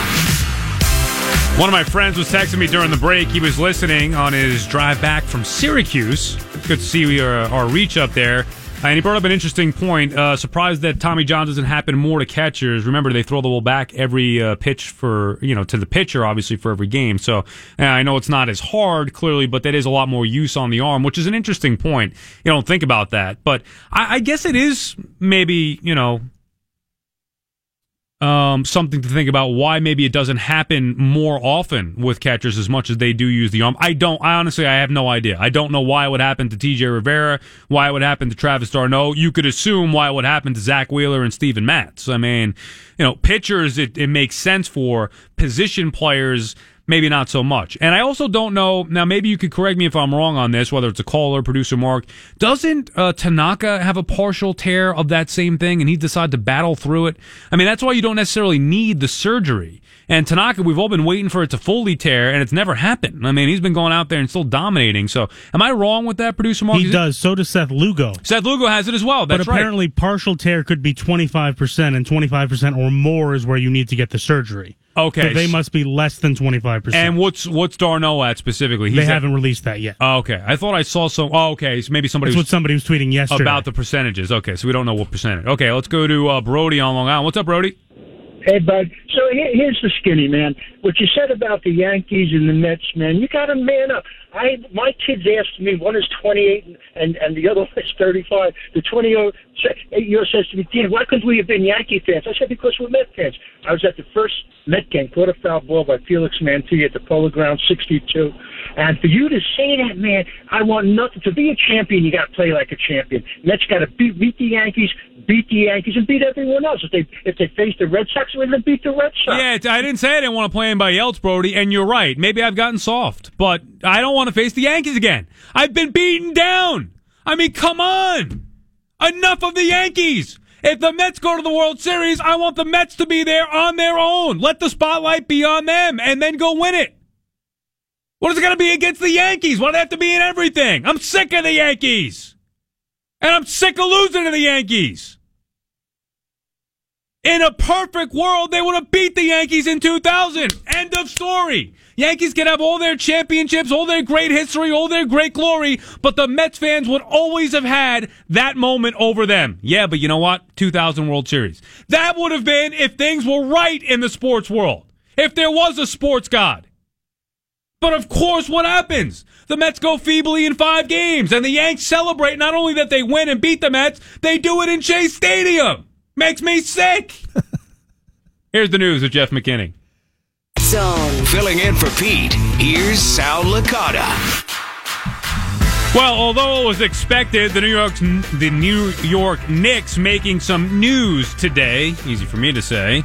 One of my friends was texting me during the break. He was listening on his drive back from Syracuse. Good to see our, our reach up there. And he brought up an interesting point. Uh, surprised that Tommy John doesn't happen more to catchers. Remember, they throw the ball back every uh, pitch for you know to the pitcher, obviously for every game. So I know it's not as hard, clearly, but that is a lot more use on the arm, which is an interesting point. You don't think about that, but I, I guess it is maybe you know um, something to think about why maybe it doesn't happen more often with catchers as much as they do use the arm. I don't, I honestly, I have no idea. I don't know why it would happen to TJ Rivera, why it would happen to Travis d'Arnaud. You could assume why it would happen to Zack Wheeler and Steven Matz. I mean, you know, pitchers, it, it makes sense for position players maybe not so much. And I also don't know. Now, maybe you could correct me if I'm wrong on this, whether it's a caller, producer Mark. Doesn't uh, Tanaka have a partial tear of that same thing and he decided to battle through it? I mean, that's why you don't necessarily need the surgery. And Tanaka, we've all been waiting for it to fully tear, and it's never happened. I mean, he's been going out there and still dominating. So, am I wrong with that, producer Mark? He does. So does Seth Lugo. Seth Lugo has it as well. That's but apparently, right. partial tear could be 25%, and 25% or more is where you need to get the surgery. Okay. So they must be less than 25%. And what's what's d'Arnaud at specifically? He's they haven't at, released that yet. Oh, okay. I thought I saw some. Oh, okay. So maybe somebody That's was, what somebody was tweeting yesterday. About the percentages. Okay. So we don't know what percentage. Okay. Let's go to uh, Brody on Long Island. What's up, Brody? Hey, bud. So here's the skinny man. What you said about the Yankees and the Mets, man, you got to man up. I my kids asked me, one is 28 and and the other one is 35. The 20 year old says to me, Dan, why couldn't we have been Yankee fans? I said because we're Met fans. I was at the first Met game, caught a foul ball by Felix Mantilla at the Polo Ground, 62. And for you to say that, man, I want nothing. To be a champion, you got to play like a champion. Mets got to beat, beat the Yankees, beat the Yankees, and beat everyone else. If they if they face the Red Sox, we're going to beat the Red Sox. Yeah, I didn't say I didn't want to play anybody else, Brody. And you're right. Maybe I've gotten soft, but I don't want to face the Yankees again. I've been beaten down. I mean, come on. Enough of the Yankees. If the Mets go to the World Series, I want the Mets to be there on their own. Let the spotlight be on them and then go win it. What is it going to be against the Yankees? Why do they have to be in everything? I'm sick of the Yankees. And I'm sick of losing to the Yankees. In a perfect world, they would have beat the Yankees in 2000. End of story. Yankees can have all their championships, all their great history, all their great glory, but the Mets fans would always have had that moment over them. Yeah, but you know what? 2000 World Series. That would have been if things were right in the sports world. If there was a sports god. But of course, what happens? The Mets go feebly in five games, and the Yanks celebrate not only that they win and beat the Mets, they do it in Shea Stadium. Makes me sick. Here's the news with Jeff McKinney. Zone. Filling in for Pete, here's Sal Licata. Well, although it was expected, the New York the New York Knicks making some news today. Easy for me to say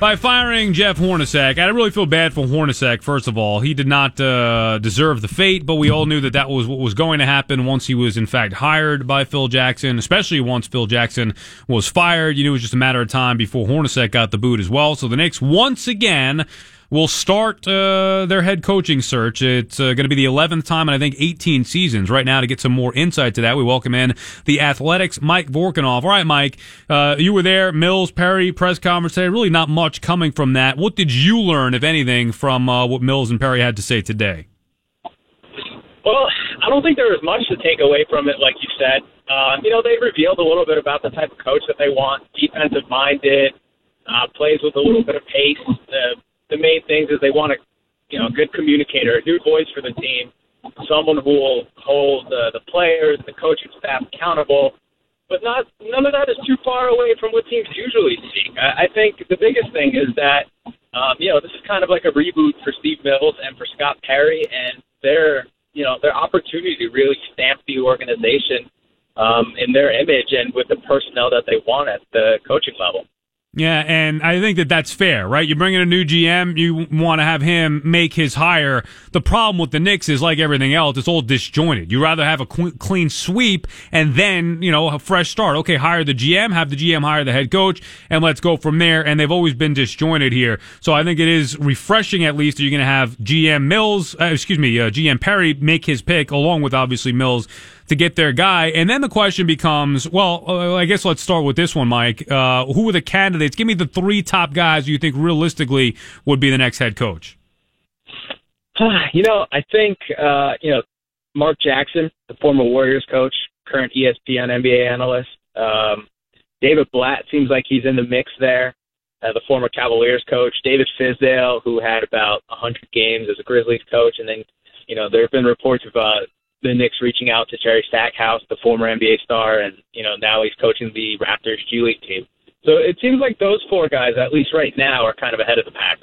by firing Jeff Hornacek. I really feel bad for Hornacek, first of all. He did not uh, deserve the fate, but we all knew that that was what was going to happen once he was, in fact, hired by Phil Jackson, especially once Phil Jackson was fired. You knew it was just a matter of time before Hornacek got the boot as well. So the Knicks, once again, will start uh, their head coaching search. It's uh, going to be the 11th time in, I think, 18 seasons. Right now, to get some more insight to that, we welcome in the Athletic's, Mike Vorkunov. All right, Mike, uh, you were there, Mills, Perry, press conference today. Really not much coming from that. What did you learn, if anything, from uh, what Mills and Perry had to say today? Well, I don't think there was much to take away from it, like you said. Uh, you know, they revealed a little bit about the type of coach that they want, defensive minded, uh, plays with a little bit of pace. The main things is they want a you know a good communicator, a new voice for the team, someone who will hold uh, the players, the coaching staff accountable. But not none of that is too far away from what teams usually seek. I, I think the biggest thing is that um, you know this is kind of like a reboot for Steve Mills and for Scott Perry, and their you know their opportunity to really stamp the organization um, in their image and with the personnel that they want at the coaching level. Yeah, and I think that that's fair, right? You bring in a new GM, you want to have him make his hire. The problem with the Knicks is like everything else, it's all disjointed. You rather have a clean sweep and then, you know, a fresh start. Okay, hire the GM, have the GM hire the head coach, and let's go from there. And they've always been disjointed here. So I think it is refreshing at least that you're going to have GM Mills, uh, excuse me, uh, GM Perry make his pick along with obviously Mills to get their guy. And then the question becomes, well, uh, I guess let's start with this one, Mike. Uh, who are the candidates? Give me the three top guys you think realistically would be the next head coach. You know, I think uh, you know Mark Jackson, the former Warriors coach, current ESPN NBA analyst. Um, David Blatt seems like he's in the mix there. Uh, the former Cavaliers coach, David Fizdale, who had about 100 games as a Grizzlies coach, and then you know there have been reports of uh, the Knicks reaching out to Jerry Stackhouse, the former NBA star, and you know now he's coaching the Raptors G League team. So it seems like those four guys, at least right now, are kind of ahead of the pack.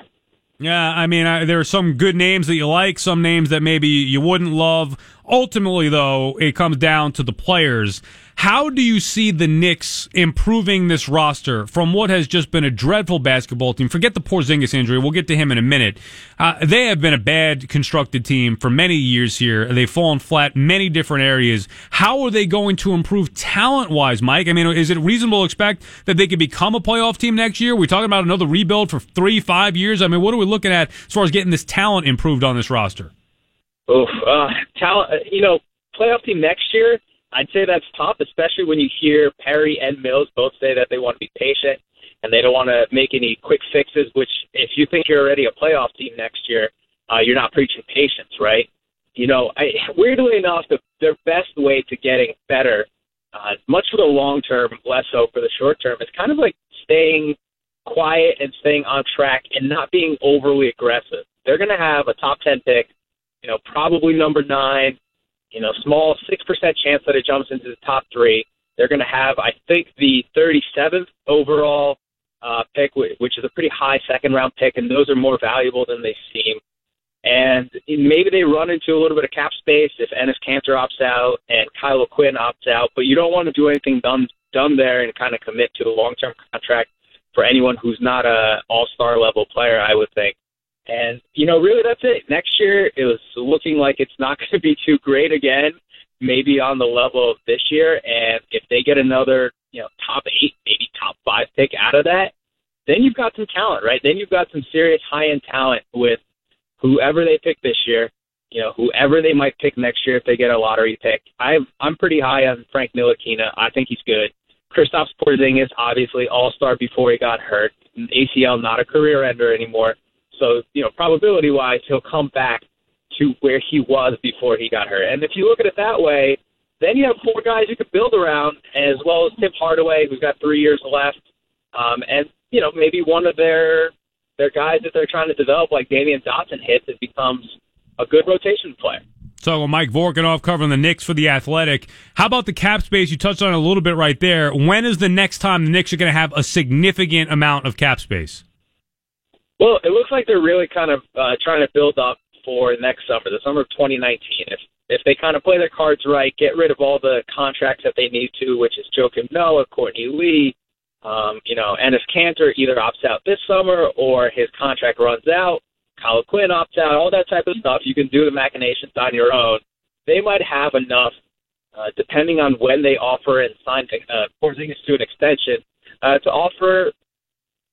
Yeah, I mean, I, there are some good names that you like, some names that maybe you wouldn't love. Ultimately, though, it comes down to the players. How do you see the Knicks improving this roster from what has just been a dreadful basketball team? Forget the Porzingis injury. We'll get to him in a minute. Uh, they have been a bad constructed team for many years here. They've fallen flat many different areas. How are they going to improve talent wise, Mike? I mean, is it reasonable to expect that they could become a playoff team next year? We're talking about another rebuild for three, five years. I mean, what are we looking at as far as getting this talent improved on this roster? Oof, uh, talent. You know, playoff team next year. I'd say that's tough, especially when you hear Perry and Mills both say that they want to be patient and they don't want to make any quick fixes. Which, if you think you're already a playoff team next year, uh, you're not preaching patience, right? You know, I, weirdly enough, the, their best way to getting better, uh, much for the long term, less so for the short term, is kind of like staying quiet and staying on track and not being overly aggressive. They're going to have a top 10 pick, you know, probably number nine, you know, small 6% chance that it jumps into the top three. They're going to have, I think, the 37th overall uh, pick, which is a pretty high second round pick, and those are more valuable than they seem. And maybe they run into a little bit of cap space if Enes Kanter opts out and Kyle O'Quinn opts out, but you don't want to do anything dumb, dumb there and kind of commit to a long term contract for anyone who's not a all star level player, I would think. And, you know, really that's it. Next year, it was looking like it's not going to be too great again, maybe on the level of this year. And if they get another, you know, top eight, maybe top five pick out of that, then you've got some talent, right? Then you've got some serious high end talent with whoever they pick this year, you know, whoever they might pick next year if they get a lottery pick. I'm I'm pretty high on Frank Ntilikina. I think he's good. Kristaps Porzingis, obviously all star before he got hurt. ACL not a career ender anymore. So, you know, probability wise, he'll come back to where he was before he got hurt. And if you look at it that way, then you have four guys you could build around, as well as Tim Hardaway, who's got three years left, um, and you know maybe one of their their guys that they're trying to develop, like Damyean Dotson, hits, it becomes a good rotation player. So Mike Vorkunov covering the Knicks for the Athletic. How about the cap space? You touched on a little bit right there. When is the next time the Knicks are going to have a significant amount of cap space? Well, it looks like they're really kind of uh, trying to build up for next summer, the summer of 2019. If if they kind of play their cards right, get rid of all the contracts that they need to, which is Joakim Noah, Courtney Lee, um, you know, Enes Kanter either opts out this summer or his contract runs out. Kyle Quinn opts out, all that type of stuff. You can do the machinations on your own. They might have enough, uh, depending on when they offer and sign uh, Porzingis to an extension, uh, to offer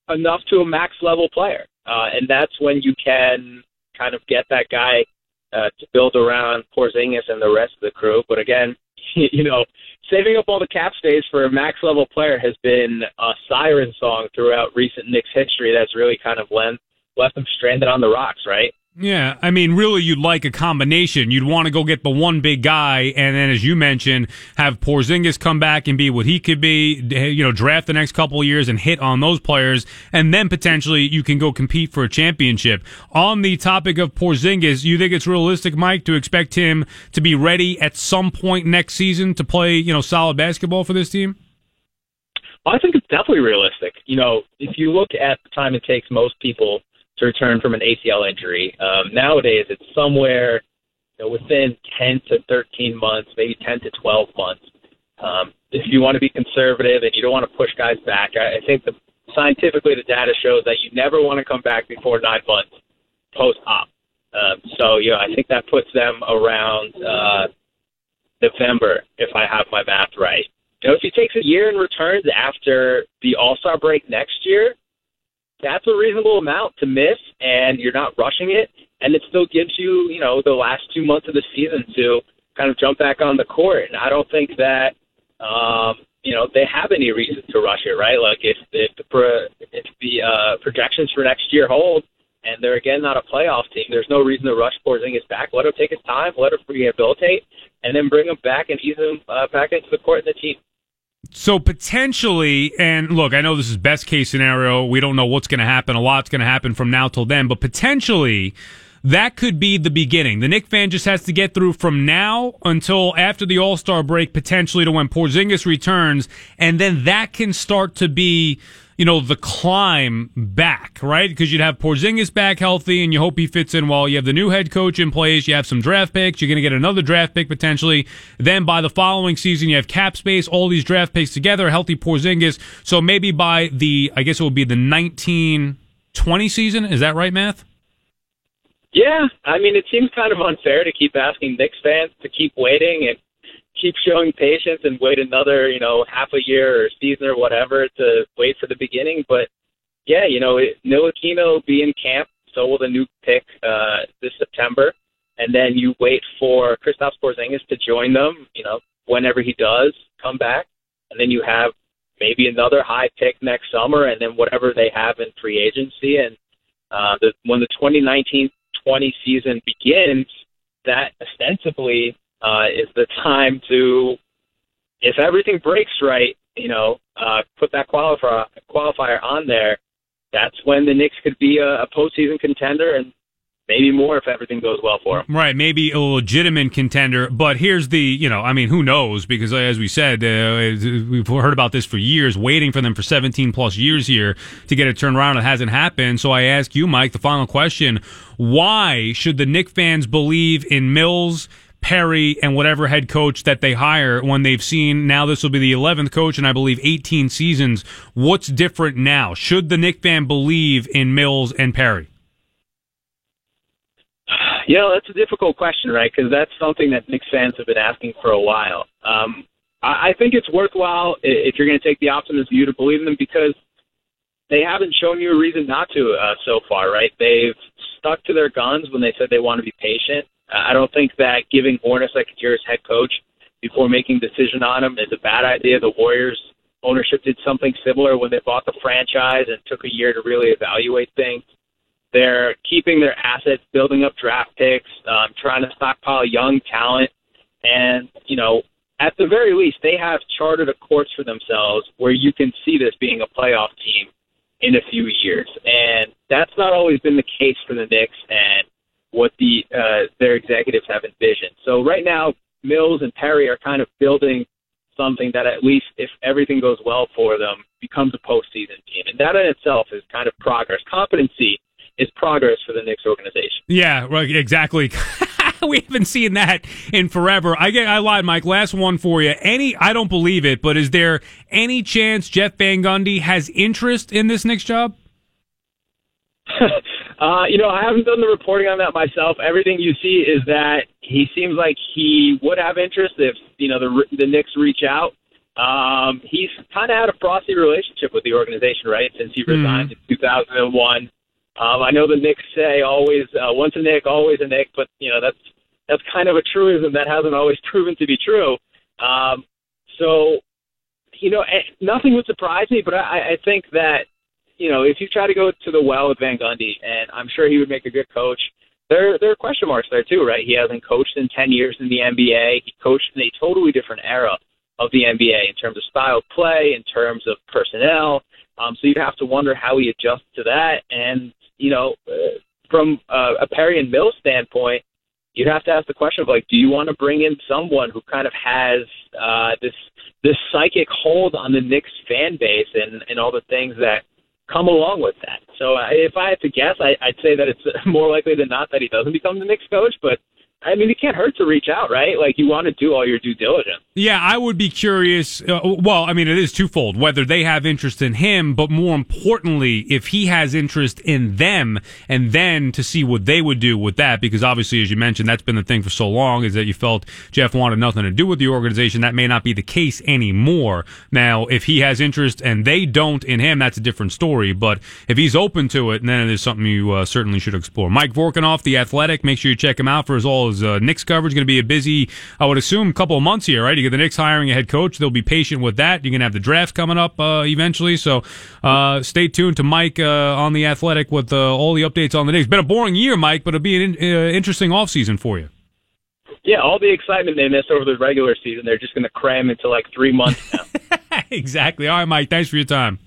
enough to a max level player. Uh, and that's when you can kind of get that guy uh, to build around Porzingis and the rest of the crew. But again, you know, saving up all the cap space for a max level player has been a siren song throughout recent Knicks history. That's really kind of left left them stranded on the rocks, right? Yeah, I mean, really, you'd like a combination. You'd want to go get the one big guy, and then, as you mentioned, have Porzingis come back and be what he could be. You know, draft the next couple of years and hit on those players, and then potentially you can go compete for a championship. On the topic of Porzingis, you think it's realistic, Mike, to expect him to be ready at some point next season to play, you know, solid basketball for this team? I think it's definitely realistic. You know, if you look at the time it takes most people to return from an ACL injury. Um, nowadays, it's somewhere you know, within 10 to 13 months, maybe 10 to 12 months. Um, if you want to be conservative and you don't want to push guys back, I, I think the scientifically the data shows that you never want to come back before nine months post op. Um, so, you know, I think that puts them around uh, November, if I have my math right. You know, if he takes a year and returns after the All Star break next year, that's a reasonable amount to miss, and you're not rushing it, and it still gives you, you know, the last two months of the season to kind of jump back on the court. And I don't think that um, you know they have any reason to rush it, right? Like if if the pro, if the uh, projections for next year hold, and they're again not a playoff team, there's no reason to rush Porzingis back. Let him take his time, let him rehabilitate, and then bring him back and ease him uh, back into the court and the team. So potentially, and look, I know this is best case scenario. We don't know what's going to happen. A lot's going to happen from now till then, but potentially that could be the beginning. The Knick fan just has to get through from now until after the All Star break, potentially to when Porzingis returns, and then that can start to be, you know, the climb back, right? Because you'd have Porzingis back healthy, and you hope he fits in well. You have the new head coach in place. You have some draft picks. You're going to get another draft pick potentially. Then by the following season, you have cap space, all these draft picks together, healthy Porzingis. So maybe by the, I guess it would be the 1920 season. Is that right, math? Yeah, I mean, it seems kind of unfair to keep asking Knicks fans to keep waiting and keep showing patience and wait another, you know, half a year or season or whatever to wait for the beginning. But yeah, you know, it, Ntilikina will be in camp, so will the new pick uh, this September, and then you wait for Kristaps Porzingis to join them. You know, whenever he does come back, and then you have maybe another high pick next summer, and then whatever they have in free agency, and uh, the, when the 2019 20 season begins, that ostensibly uh, is the time to, if everything breaks right, you know, uh, put that qualifier qualifier on there. That's when the Knicks could be a, a postseason contender, and maybe more if everything goes well for them. Right, maybe a legitimate contender. But here's the, you know, I mean, who knows? Because uh, as we said, uh, we've heard about this for years, waiting for them for 17 plus years here to get it turned around. It hasn't happened. So I ask you, Mike, the final question: Why should the Knick fans believe in Mills? Perry and whatever head coach that they hire when they've seen now this will be the 11th coach and I believe 18 seasons. What's different now? Should the Knick fan believe in Mills and Perry? You know, that's a difficult question, right? Because that's something that Knicks fans have been asking for a while. Um, I, I think it's worthwhile if you're going to take the optimist view to believe in them because they haven't shown you a reason not to uh, so far, right? They've stuck to their guns when they said they want to be patient. I don't think that giving Hornets like as head coach before making a decision on him is a bad idea. The Warriors ownership did something similar when they bought the franchise and took a year to really evaluate things. They're keeping their assets, building up draft picks, um, trying to stockpile young talent, and you know, at the very least, they have charted a course for themselves where you can see this being a playoff team in a few years, and that's not always been the case for the Knicks and what the uh, their executives have envisioned. So right now, Mills and Perry are kind of building something that at least if everything goes well for them becomes a postseason team, and that in itself is kind of progress. Competency is progress for the Knicks organization. Yeah, right, exactly. we haven't seen that in forever. I get, I lied, Mike. Last one for you. Any, I don't believe it, but is there any chance Jeff Van Gundy has interest in this Knicks job? uh, you know, I haven't done the reporting on that myself. Everything you see is that he seems like he would have interest if you know the the Knicks reach out. Um, he's kind of had a frosty relationship with the organization, right? Since he resigned mm. in 2001. Um, I know the Knicks say always uh, once a Knick, always a Knick, but you know that's that's kind of a truism that hasn't always proven to be true. Um, so, you know, eh, nothing would surprise me, but I, I think that you know if you try to go to the well with Van Gundy, and I'm sure he would make a good coach. There, there are question marks there too, right? He hasn't coached in 10 years in the NBA. He coached in a totally different era of the NBA in terms of style of play, in terms of personnel. Um, so you'd have to wonder how he adjusts to that. And you know, uh, from uh, a Perry and standpoint, you'd have to ask the question of like, do you want to bring in someone who kind of has uh, this this psychic hold on the Knicks fan base and and all the things that come along with that? So uh, if I had to guess, I, I'd say that it's more likely than not that he doesn't become the Knicks coach, but I mean, it can't hurt to reach out, right? Like you want to do all your due diligence. Yeah, I would be curious. Uh, well, I mean, it is twofold: whether they have interest in him, but more importantly, if he has interest in them, and then to see what they would do with that. Because obviously, as you mentioned, that's been the thing for so long is that you felt Jeff wanted nothing to do with the organization. That may not be the case anymore. Now, if he has interest and they don't in him, that's a different story. But if he's open to it, then it is something you uh, certainly should explore. Mike Vorkunov, the Athletic. Make sure you check him out for his all is uh, Knicks coverage going to be a busy, I would assume, couple of months here, right? You get the Knicks hiring a head coach. They'll be patient with that. You're going to have the draft coming up uh, eventually. So uh, stay tuned to Mike uh, on The Athletic with uh, all the updates on the Knicks. Been a boring year, Mike, but it'll be an uh, interesting offseason for you. Yeah, all the excitement they missed over the regular season, they're just going to cram into like three months now. exactly. All right, Mike. Thanks for your time.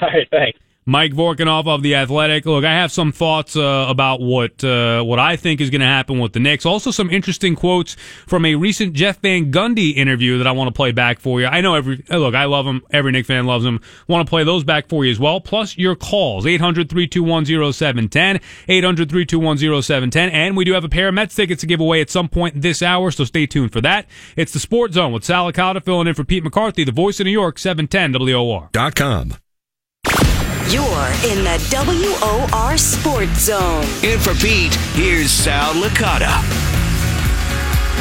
all right, thanks. Mike Vorkunov of the Athletic. Look, I have some thoughts uh, about what uh, what I think is going to happen with the Knicks. Also, some interesting quotes from a recent Jeff Van Gundy interview that I want to play back for you. I know every look, I love him. Every Knicks fan loves him. Want to play those back for you as well. Plus your calls 800-321-0710, 800-321-0710, and we do have a pair of Mets tickets to give away at some point this hour. So stay tuned for that. It's the Sports Zone with Sal Licata filling in for Pete McCarthy, the voice of New York, 710 WOR. Dot com. You're in the WOR Sports Zone. In for Pete, here's Sal Licata.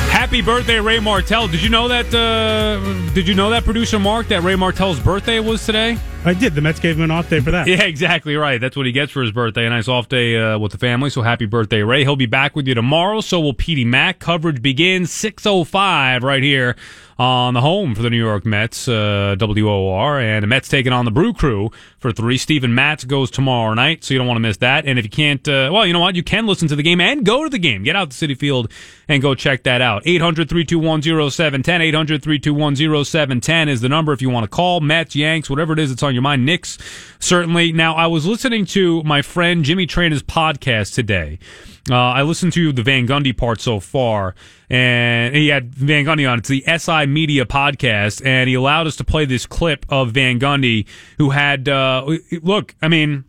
Happy birthday, Ray Martell! Did you know that? Uh, did you know that producer Mark that Ray Martell's birthday was today? I did. The Mets gave him an off day for that. Yeah, exactly right. That's what he gets for his birthday. A nice off day uh, with the family. So happy birthday, Ray. He'll be back with you tomorrow. So will Petey Mack. Coverage begins 6.05 right here on the home for the New York Mets, uh, WOR. And the Mets taking on the Brew Crew for three. Steven Matz goes tomorrow night, so you don't want to miss that. And if you can't, uh, well, you know what? You can listen to the game and go to the game. Get out to Citi Field and go check that out. 800 321 0710. 800 321 0710 is the number if you want to call. Mets, Yanks, whatever it is that's on your mind. Knicks, certainly. Now, I was listening to my friend Jimmy Traina's podcast today. Uh, I listened to the Van Gundy part so far, and he had Van Gundy on. It's the SI Media podcast, and he allowed us to play this clip of Van Gundy, who had uh, look. I mean,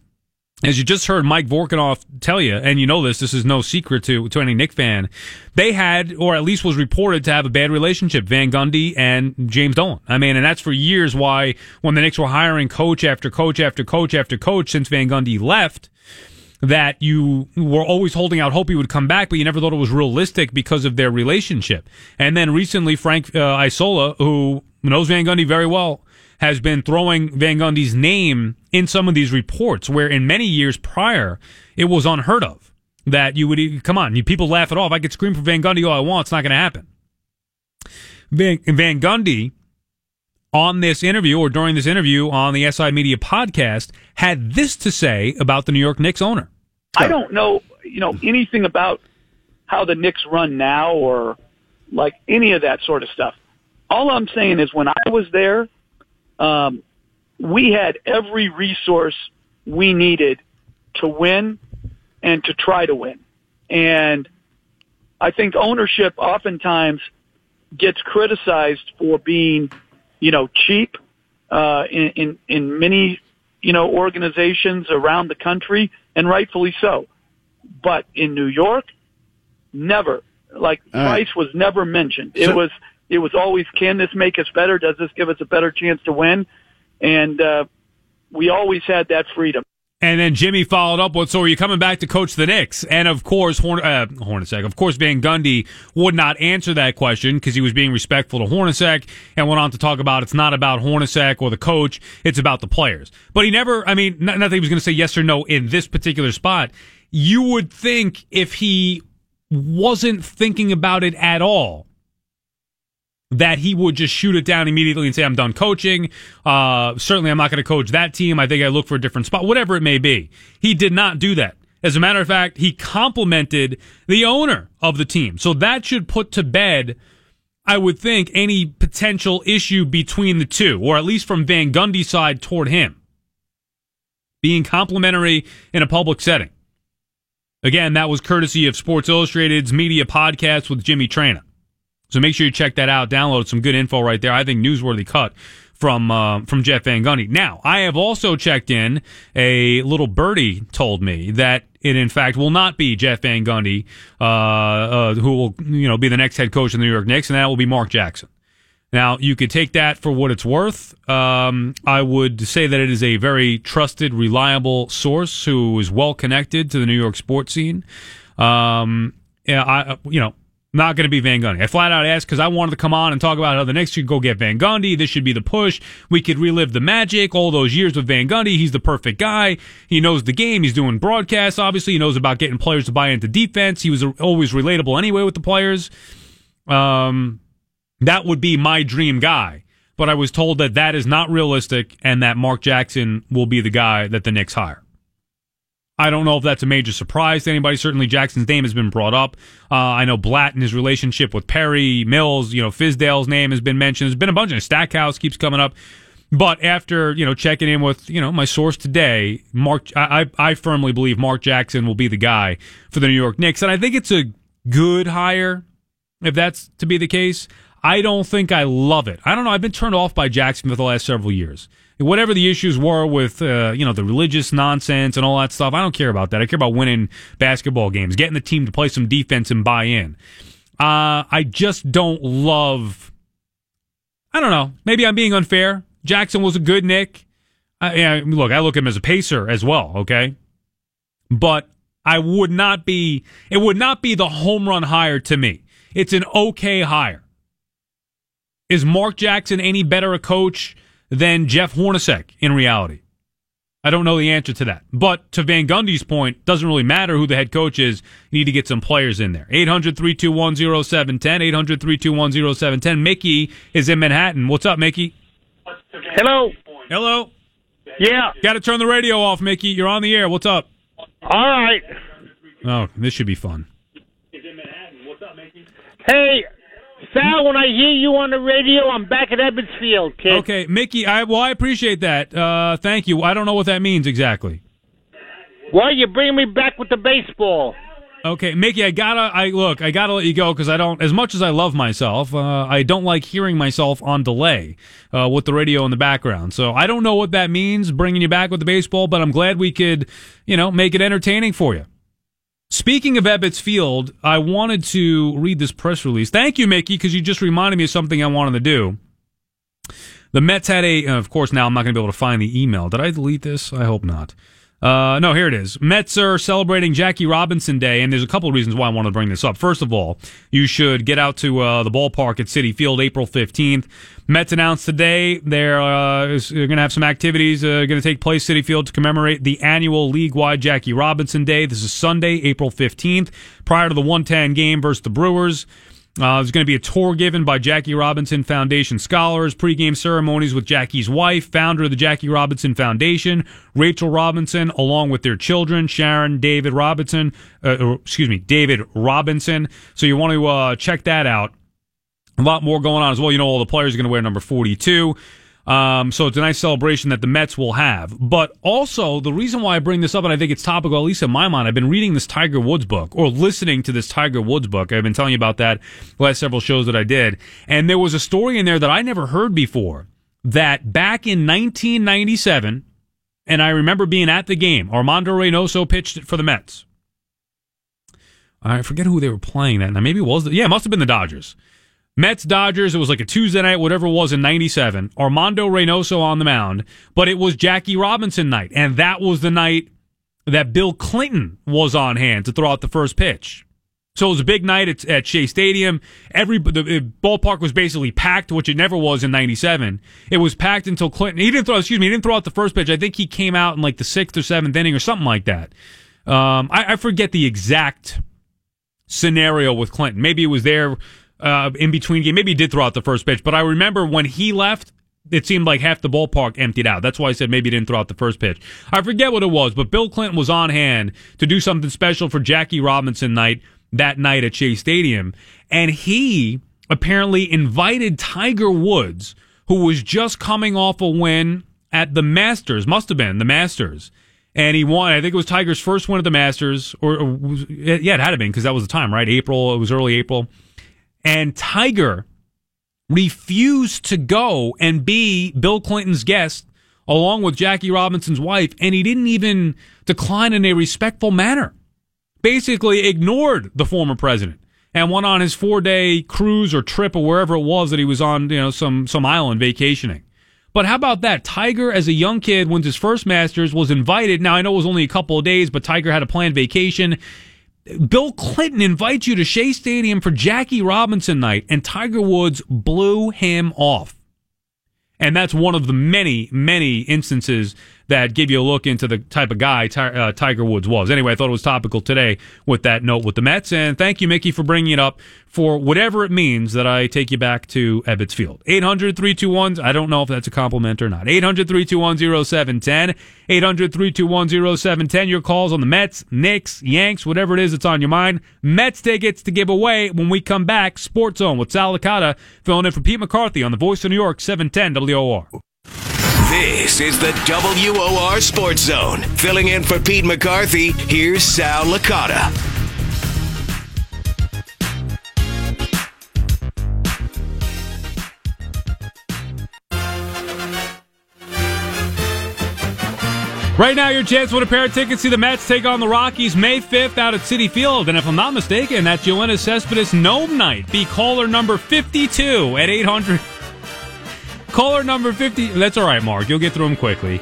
as you just heard Mike Vorkunov tell you, and you know this, this is no secret to, to any Knick fan, they had, or at least was reported to have a bad relationship, Van Gundy and James Dolan. I mean, and that's for years why when the Knicks were hiring coach after coach after coach after coach since Van Gundy left, that you were always holding out hope he would come back, but you never thought it was realistic because of their relationship. And then recently, Frank uh, Isola, who knows Van Gundy very well, has been throwing Van Gundy's name in some of these reports, where in many years prior, it was unheard of that you would come on, you people laugh it off. I could scream for Van Gundy all I want; it's not going to happen. Van, Van Gundy on this interview or during this interview on the SI Media podcast had this to say about the New York Knicks owner. I don't know, you know, anything about how the Knicks run now or like any of that sort of stuff. All I'm saying is when I was there, um, we had every resource we needed to win and to try to win. And I think ownership oftentimes gets criticized for being, you know, cheap uh, in, in in many you know organizations around the country, and rightfully so. But in New York, never like All right. price was never mentioned. It was it was always can this make us better? Does this give us a better chance to win? And uh, we always had that freedom. And then Jimmy followed up with, "So are you coming back to coach the Knicks?" And of course, Horn- uh, Hornacek, of course, Van Gundy would not answer that question because he was being respectful to Hornacek, and went on to talk about it's not about Hornacek or the coach; it's about the players. But he never, I mean, not, not that he was going to say yes or no in this particular spot. You would think if he wasn't thinking about it at all, that he would just shoot it down immediately and say, I'm done coaching. Uh, certainly I'm not going to coach that team. I think I look for a different spot, whatever it may be. He did not do that. As a matter of fact, he complimented the owner of the team. So that should put to bed, I would think, any potential issue between the two, or at least from Van Gundy's side toward him. Being complimentary in a public setting. Again, that was courtesy of Sports Illustrated's media podcast with Jimmy Traina. So make sure you check that out. Download some good info right there. I think newsworthy cut from uh, from Jeff Van Gundy. Now, I have also checked in. A little birdie told me that it in fact will not be Jeff Van Gundy uh, uh, who will you know be the next head coach of the New York Knicks, and that will be Mark Jackson. Now, you could take that for what it's worth. Um, I would say that it is a very trusted, reliable source who is well connected to the New York sports scene. Um, yeah, I, you know, not going to be Van Gundy. I flat out asked because I wanted to come on and talk about how the Knicks should go get Van Gundy. This should be the push. We could relive the magic, all those years with Van Gundy. He's the perfect guy. He knows the game. He's doing broadcasts, obviously. He knows about getting players to buy into defense. He was always relatable anyway with the players. Um, that would be my dream guy. But I was told that that is not realistic and that Mark Jackson will be the guy that the Knicks hire. I don't know if that's a major surprise to anybody. Certainly, Jackson's name has been brought up. Uh, I know Blatt and his relationship with Perry Mills. You know, Fizdale's name has been mentioned. There's been a bunch of Stackhouse keeps coming up. But after you know checking in with you know my source today, Mark, I I firmly believe Mark Jackson will be the guy for the New York Knicks, and I think it's a good hire if that's to be the case. I don't think I love it. I don't know. I've been turned off by Jackson for the last several years whatever the issues were with uh, you know the religious nonsense and all that stuff. I don't care about that. I care about winning basketball games, getting the team to play some defense and buy in. Uh, I just don't love. I don't know. Maybe I'm being unfair. Jackson was a good Knick. I, yeah, look, I look at him as a pacer as well. Okay, but I would not be. It would not be the home run hire to me. It's an okay hire. Is Mark Jackson any better a coach than Jeff Hornacek in reality? I don't know the answer to that. But to Van Gundy's point, doesn't really matter who the head coach is. You need to get some players in there. 800 321 0710. 800 321 0710. Mickey is in Manhattan. What's up, Mickey? Hello. Hello. Yeah. Got to turn the radio off, Mickey. You're on the air. What's up? All right. Oh, this should be fun. Hey, Sal, when I hear you on the radio, I'm back at Ebbets Field, kid. Okay, Mickey. I well, I appreciate that. Uh, thank you. I don't know what that means exactly. Well, you bring me back with the baseball. Okay, Mickey, I gotta, I look, I gotta let you go because I don't, as much as I love myself, uh, I don't like hearing myself on delay uh, with the radio in the background. So I don't know what that means, bringing you back with the baseball, but I'm glad we could, you know, make it entertaining for you. Speaking of Ebbets Field, I wanted to read this press release. Thank you, Mickey, because you just reminded me of something I wanted to do. The Mets had a, of course, now I'm not going to be able to find the email. Did I delete this? I hope not. Uh, no, here it is. Mets are celebrating Jackie Robinson Day, and there's a couple of reasons why I wanted to bring this up. First of all, you should get out to uh, the ballpark at Citi Field April 15th. Mets announced today they're, uh, going to have some activities uh, going to take place Citi Field to commemorate the annual league-wide Jackie Robinson Day. This is Sunday, April 15th, prior to the 110 game versus the Brewers. Uh, there's going to be a tour given by Jackie Robinson Foundation scholars, pregame ceremonies with Jackie's wife, founder of the Jackie Robinson Foundation, Rachel Robinson, along with their children, Sharon, David Robinson, uh, excuse me, David Robinson. So you want to uh, check that out. A lot more going on as well. You know, all the players are going to wear number 42. Um, so it's a nice celebration that the Mets will have. But also, the reason why I bring this up, and I think it's topical, at least in my mind, I've been reading this Tiger Woods book or listening to this Tiger Woods book. I've been telling you about that last several shows that I did. And there was a story in there that I never heard before that back in 1997, and I remember being at the game, Armando Reynoso pitched it for the Mets. I forget who they were playing that. Now, maybe it was, the, yeah, it must have been the Dodgers. Mets Dodgers. It was like a Tuesday night, whatever it was in '97. Armando Reynoso on the mound, but it was Jackie Robinson night, and that was the night that Bill Clinton was on hand to throw out the first pitch. So it was a big night at, at Shea Stadium. Every the, ballpark was basically packed, which it never was in '97. It was packed until Clinton. He didn't throw. Excuse me. He didn't throw out the first pitch. I think he came out in like the sixth or seventh inning or something like that. Um, I, I forget the exact scenario with Clinton. Maybe it was there uh, in between game. Maybe he did throw out the first pitch, but I remember when he left, it seemed like half the ballpark emptied out. That's why I said maybe he didn't throw out the first pitch. I forget what it was, but Bill Clinton was on hand to do something special for Jackie Robinson night that night at Shea Stadium, and he apparently invited Tiger Woods, who was just coming off a win at the Masters, must have been the Masters. And he won. I think it was Tiger's first win at the Masters, or, or yeah, it had to been because that was the time, right? April. It was early April and Tiger refused to go and be Bill Clinton's guest along with Jackie Robinson's wife, and he didn't even decline in a respectful manner. Basically, ignored the former president and went on his four day cruise or trip or wherever it was that he was on, you know, some some island vacationing. But how about that? Tiger, as a young kid, wins his first Masters, was invited. Now I know it was only a couple of days, but Tiger had a planned vacation Bill Clinton invites you to Shea Stadium for Jackie Robinson night, and Tiger Woods blew him off. And that's one of the many, many instances that give you a look into the type of guy Ti- uh, Tiger Woods was. Anyway, I thought it was topical today with that note with the Mets. And thank you, Mickey, for bringing it up for whatever it means that I take you back to Ebbets Field. 800 321, I don't know if that's a compliment or not. 800 321 0710. 800 321 0710. Your calls on the Mets, Knicks, Yanks, whatever it is that's on your mind. Mets tickets to give away when we come back. Sports Zone with Sal Licata filling in for Pete McCarthy on the Voice of New York 710 WOR. This is the WOR Sports Zone. Filling in for Pete McCarthy, here's Sal Licata. Right now, your chance to win a pair of tickets to the Mets take on the Rockies May 5th out at Citi Field. And if I'm not mistaken, that's Yoenis Cespedes Gnome Night. Be caller number 52 at 800. Caller number 50. That's all right, Mark. You'll get through them quickly.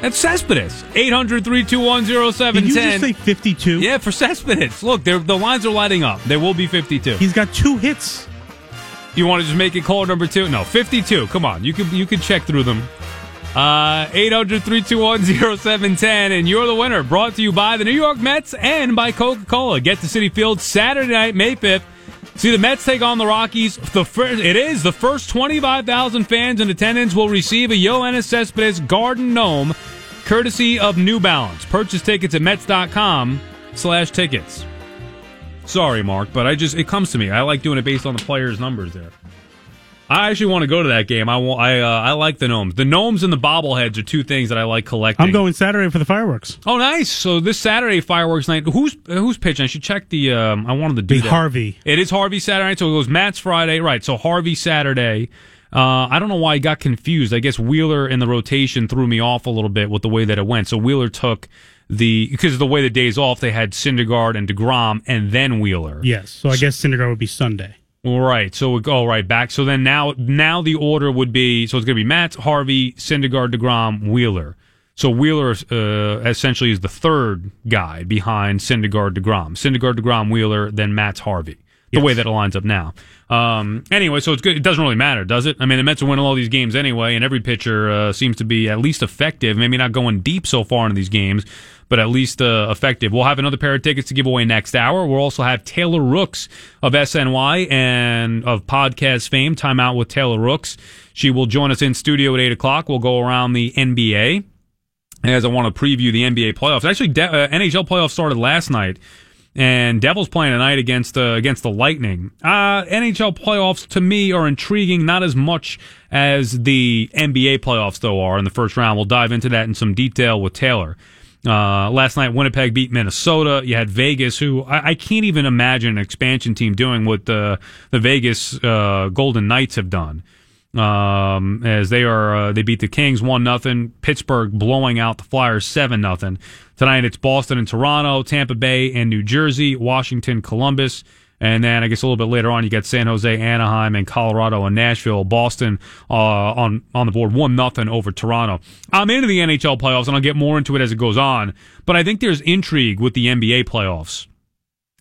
That's Cespedes. 800 321 Did you just say 52? Yeah, for Cespedes. Look, the lines are lighting up. There will be 52. He's got two hits. You want to just make it caller number two? No, 52. Come on. You can, you can check through them. Uh, 800-321-0710, and you're the winner. Brought to you by the New York Mets and by Coca-Cola. Get to Citi Field Saturday night, May 5th. See the Mets take on the Rockies. The first, it is the first 25,000 fans in attendance will receive a Yoenis Cespedes Garden Gnome, courtesy of New Balance. Purchase tickets at Mets.com slash tickets. Sorry, Mark, but I just it comes to me. I like doing it based on the players' numbers there. I actually want to go to that game. I want, I uh, I like the gnomes. The gnomes and the bobbleheads are two things that I like collecting. I'm going Saturday for the fireworks. Oh, nice! So this Saturday fireworks night. Who's who's pitching? I should check the. Um, I wanted to do that. Harvey. It is Harvey Saturday night, so it goes Matz Friday, right? So Harvey Saturday. Uh, I don't know why I got confused. I guess Wheeler in the rotation threw me off a little bit with the way that it went. So Wheeler took the because of the way the days off, they had Syndergaard and Degrom, and then Wheeler. Yes. So I guess Syndergaard would be Sunday. Right, so we go right back. So then now, now the order would be so it's going to be Matz, Harvey, Syndergaard, Degrom, Wheeler. So Wheeler uh, essentially is the third guy behind Syndergaard, Degrom. Syndergaard, Degrom, Wheeler, then Matz Harvey. The way that it lines up now. Um, anyway, so it's good. It doesn't really matter, does it? I mean, the Mets are winning all these games anyway, and every pitcher uh, seems to be at least effective. Maybe not going deep so far in these games, but at least uh, effective. We'll have another pair of tickets to give away next hour. We'll also have Taylor Rooks of SNY and of podcast fame, Time Out with Taylor Rooks. She will join us in studio at 8 o'clock. We'll go around the NBA as I want to preview the NBA playoffs. Actually, de- uh, NHL playoffs started last night, and Devils playing tonight against uh, against the Lightning. Uh, NHL playoffs to me are intriguing, not as much as the NBA playoffs though are in the first round. We'll dive into that in some detail with Taylor. Uh, last night, Winnipeg beat Minnesota. You had Vegas, who I, I can't even imagine an expansion team doing what the the Vegas uh, Golden Knights have done um, as they are uh, they beat the Kings one nothing. Pittsburgh blowing out the Flyers seven nothing. Tonight it's Boston and Toronto, Tampa Bay and New Jersey, Washington, Columbus, and then I guess a little bit later on you got San Jose, Anaheim, and Colorado and Nashville. Boston uh, on on the board one nothing over Toronto. I'm into the NHL playoffs and I'll get more into it as it goes on, but I think there's intrigue with the NBA playoffs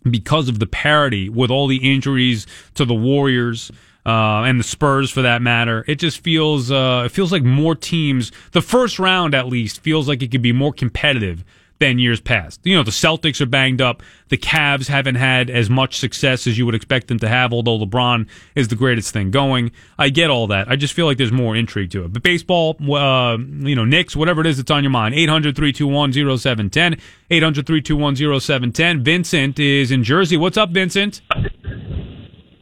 because of the parity with all the injuries to the Warriors uh, and the Spurs for that matter. It just feels uh, it feels like more teams. The first round at least feels like it could be more competitive than years past. You know, the Celtics are banged up. The Cavs haven't had as much success as you would expect them to have, although LeBron is the greatest thing going. I get all that. I just feel like there's more intrigue to it. But baseball, uh, you know, Knicks, whatever it is that's on your mind, 800 321 0710. 800 321 0710. Vincent is in Jersey. What's up, Vincent?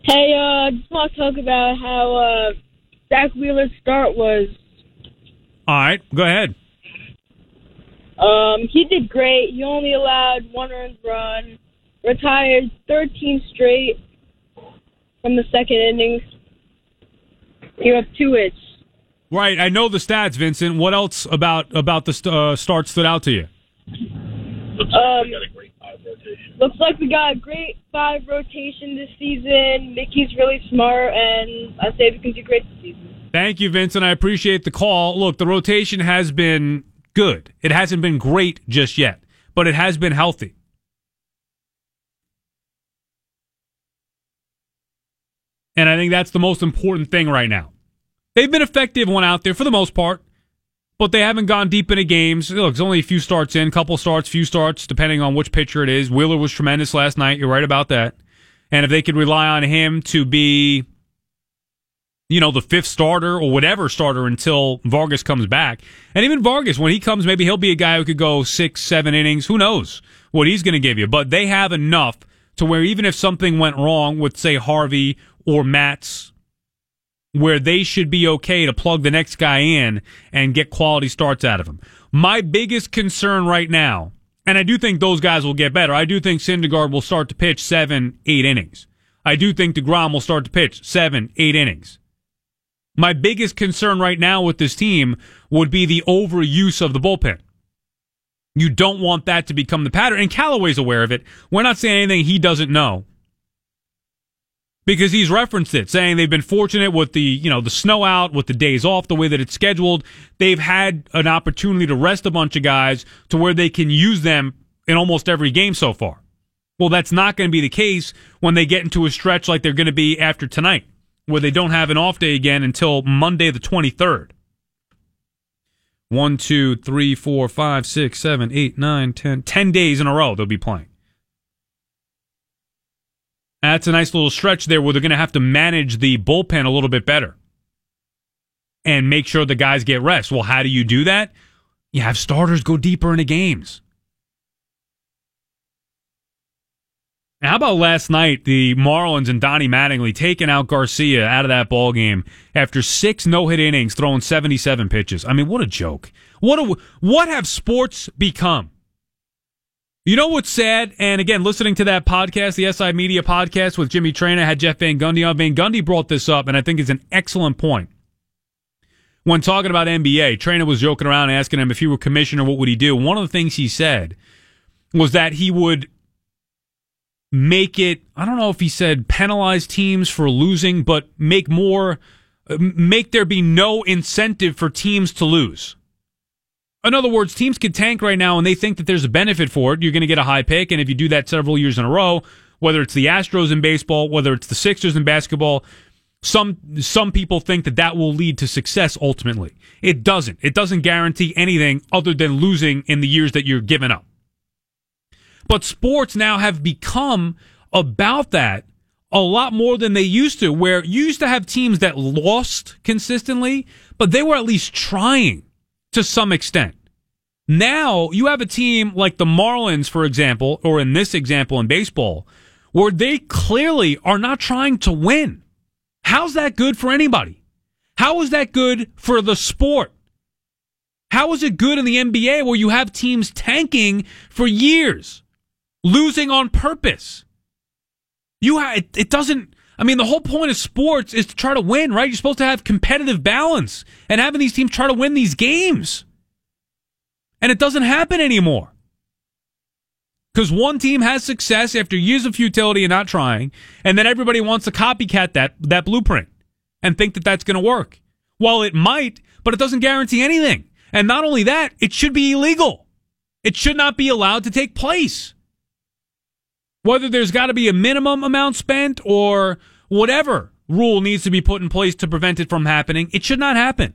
Hey, uh, just want to talk about how uh, Zack Wheeler's start was. All right, go ahead. Um, he did great. He only allowed one earned run, retired 13 straight from the second inning. Gave up two hits. Right, I know the stats, Vincent. What else about about the st- uh, start stood out to you? Um, looks like we got a great five rotation this season. Mickey's really smart, and I say we can do great this season. Thank you, Vincent. I appreciate the call. Look, the rotation has been good. It hasn't been great just yet, but it has been healthy. And I think that's the most important thing right now. They've been effective when out there for the most part but they haven't gone deep into games. Look, it's only a few starts in, couple starts, few starts, depending on which pitcher it is. Wheeler was tremendous last night. You're right about that. And if they could rely on him to be, you know, the fifth starter or whatever starter until Vargas comes back. And even Vargas, when he comes, maybe he'll be a guy who could go six, seven innings. Who knows what he's going to give you? But they have enough to where even if something went wrong with, say, Harvey or Matz, where they should be okay to plug the next guy in and get quality starts out of him. My biggest concern right now and I do think those guys will get better. I do think Syndergaard will start to pitch seven, eight innings. I do think DeGrom will start to pitch seven, eight innings. My biggest concern right now with this team would be the overuse of the bullpen. You don't want that to become the pattern. And Callaway's aware of it. We're not saying anything he doesn't know because he's referenced it, saying they've been fortunate with the you know the snow out, with the days off, the way that it's scheduled. They've had an opportunity to rest a bunch of guys to where they can use them in almost every game so far. Well, that's not going to be the case when they get into a stretch like they're going to be after tonight, where they don't have an off day again until Monday the twenty third. One, two, three, four, five, six, seven, eight, nine, ten. Ten days in a row they'll be playing. That's a nice little stretch there where they're going to have to manage the bullpen a little bit better and make sure the guys get rest. Well, how do you do that? You have starters go deeper into games. How about last night, the Marlins and Donnie Mattingly taking out Garcia out of that ball game after six no hit innings, throwing seventy seven pitches. I mean, what a joke! What a, what have sports become? You know what's sad? And again, listening to that podcast, the SI Media podcast with Jimmy Traina, had Jeff Van Gundy on. Van Gundy brought this up, and I think it's an excellent point. When talking about NBA, Traina was joking around asking him if he were commissioner, what would he do? One of the things he said was that he would make it, I don't know if he said penalize teams for losing, but make more, uh, make there be no incentive for teams to lose. In other words, teams could tank right now and they think that there's a benefit for it. You're going to get a high pick. And if you do that several years in a row, whether it's the Astros in baseball, whether it's the Sixers in basketball, some some people think that that will lead to success ultimately. It doesn't. It doesn't guarantee anything other than losing in the years that you're giving up. But sports now have become about that a lot more than they used to, where you used to have teams that lost consistently, but they were at least trying to some extent. Now you have a team like the Marlins, for example, or in this example in baseball, where they clearly are not trying to win. How's that good for anybody? How is that good for the sport? How is it good in the NBA where you have teams tanking for years, losing on purpose? You ha- it, it doesn't I mean, the whole point of sports is to try to win, right? You're supposed to have competitive balance and having these teams try to win these games. And it doesn't happen anymore. Because one team has success after years of futility and not trying, and then everybody wants to copycat that, that blueprint and think that that's going to work. Well, it might, but it doesn't guarantee anything. And not only that, it should be illegal. It should not be allowed to take place. Whether there's got to be a minimum amount spent or whatever rule needs to be put in place to prevent it from happening, it should not happen.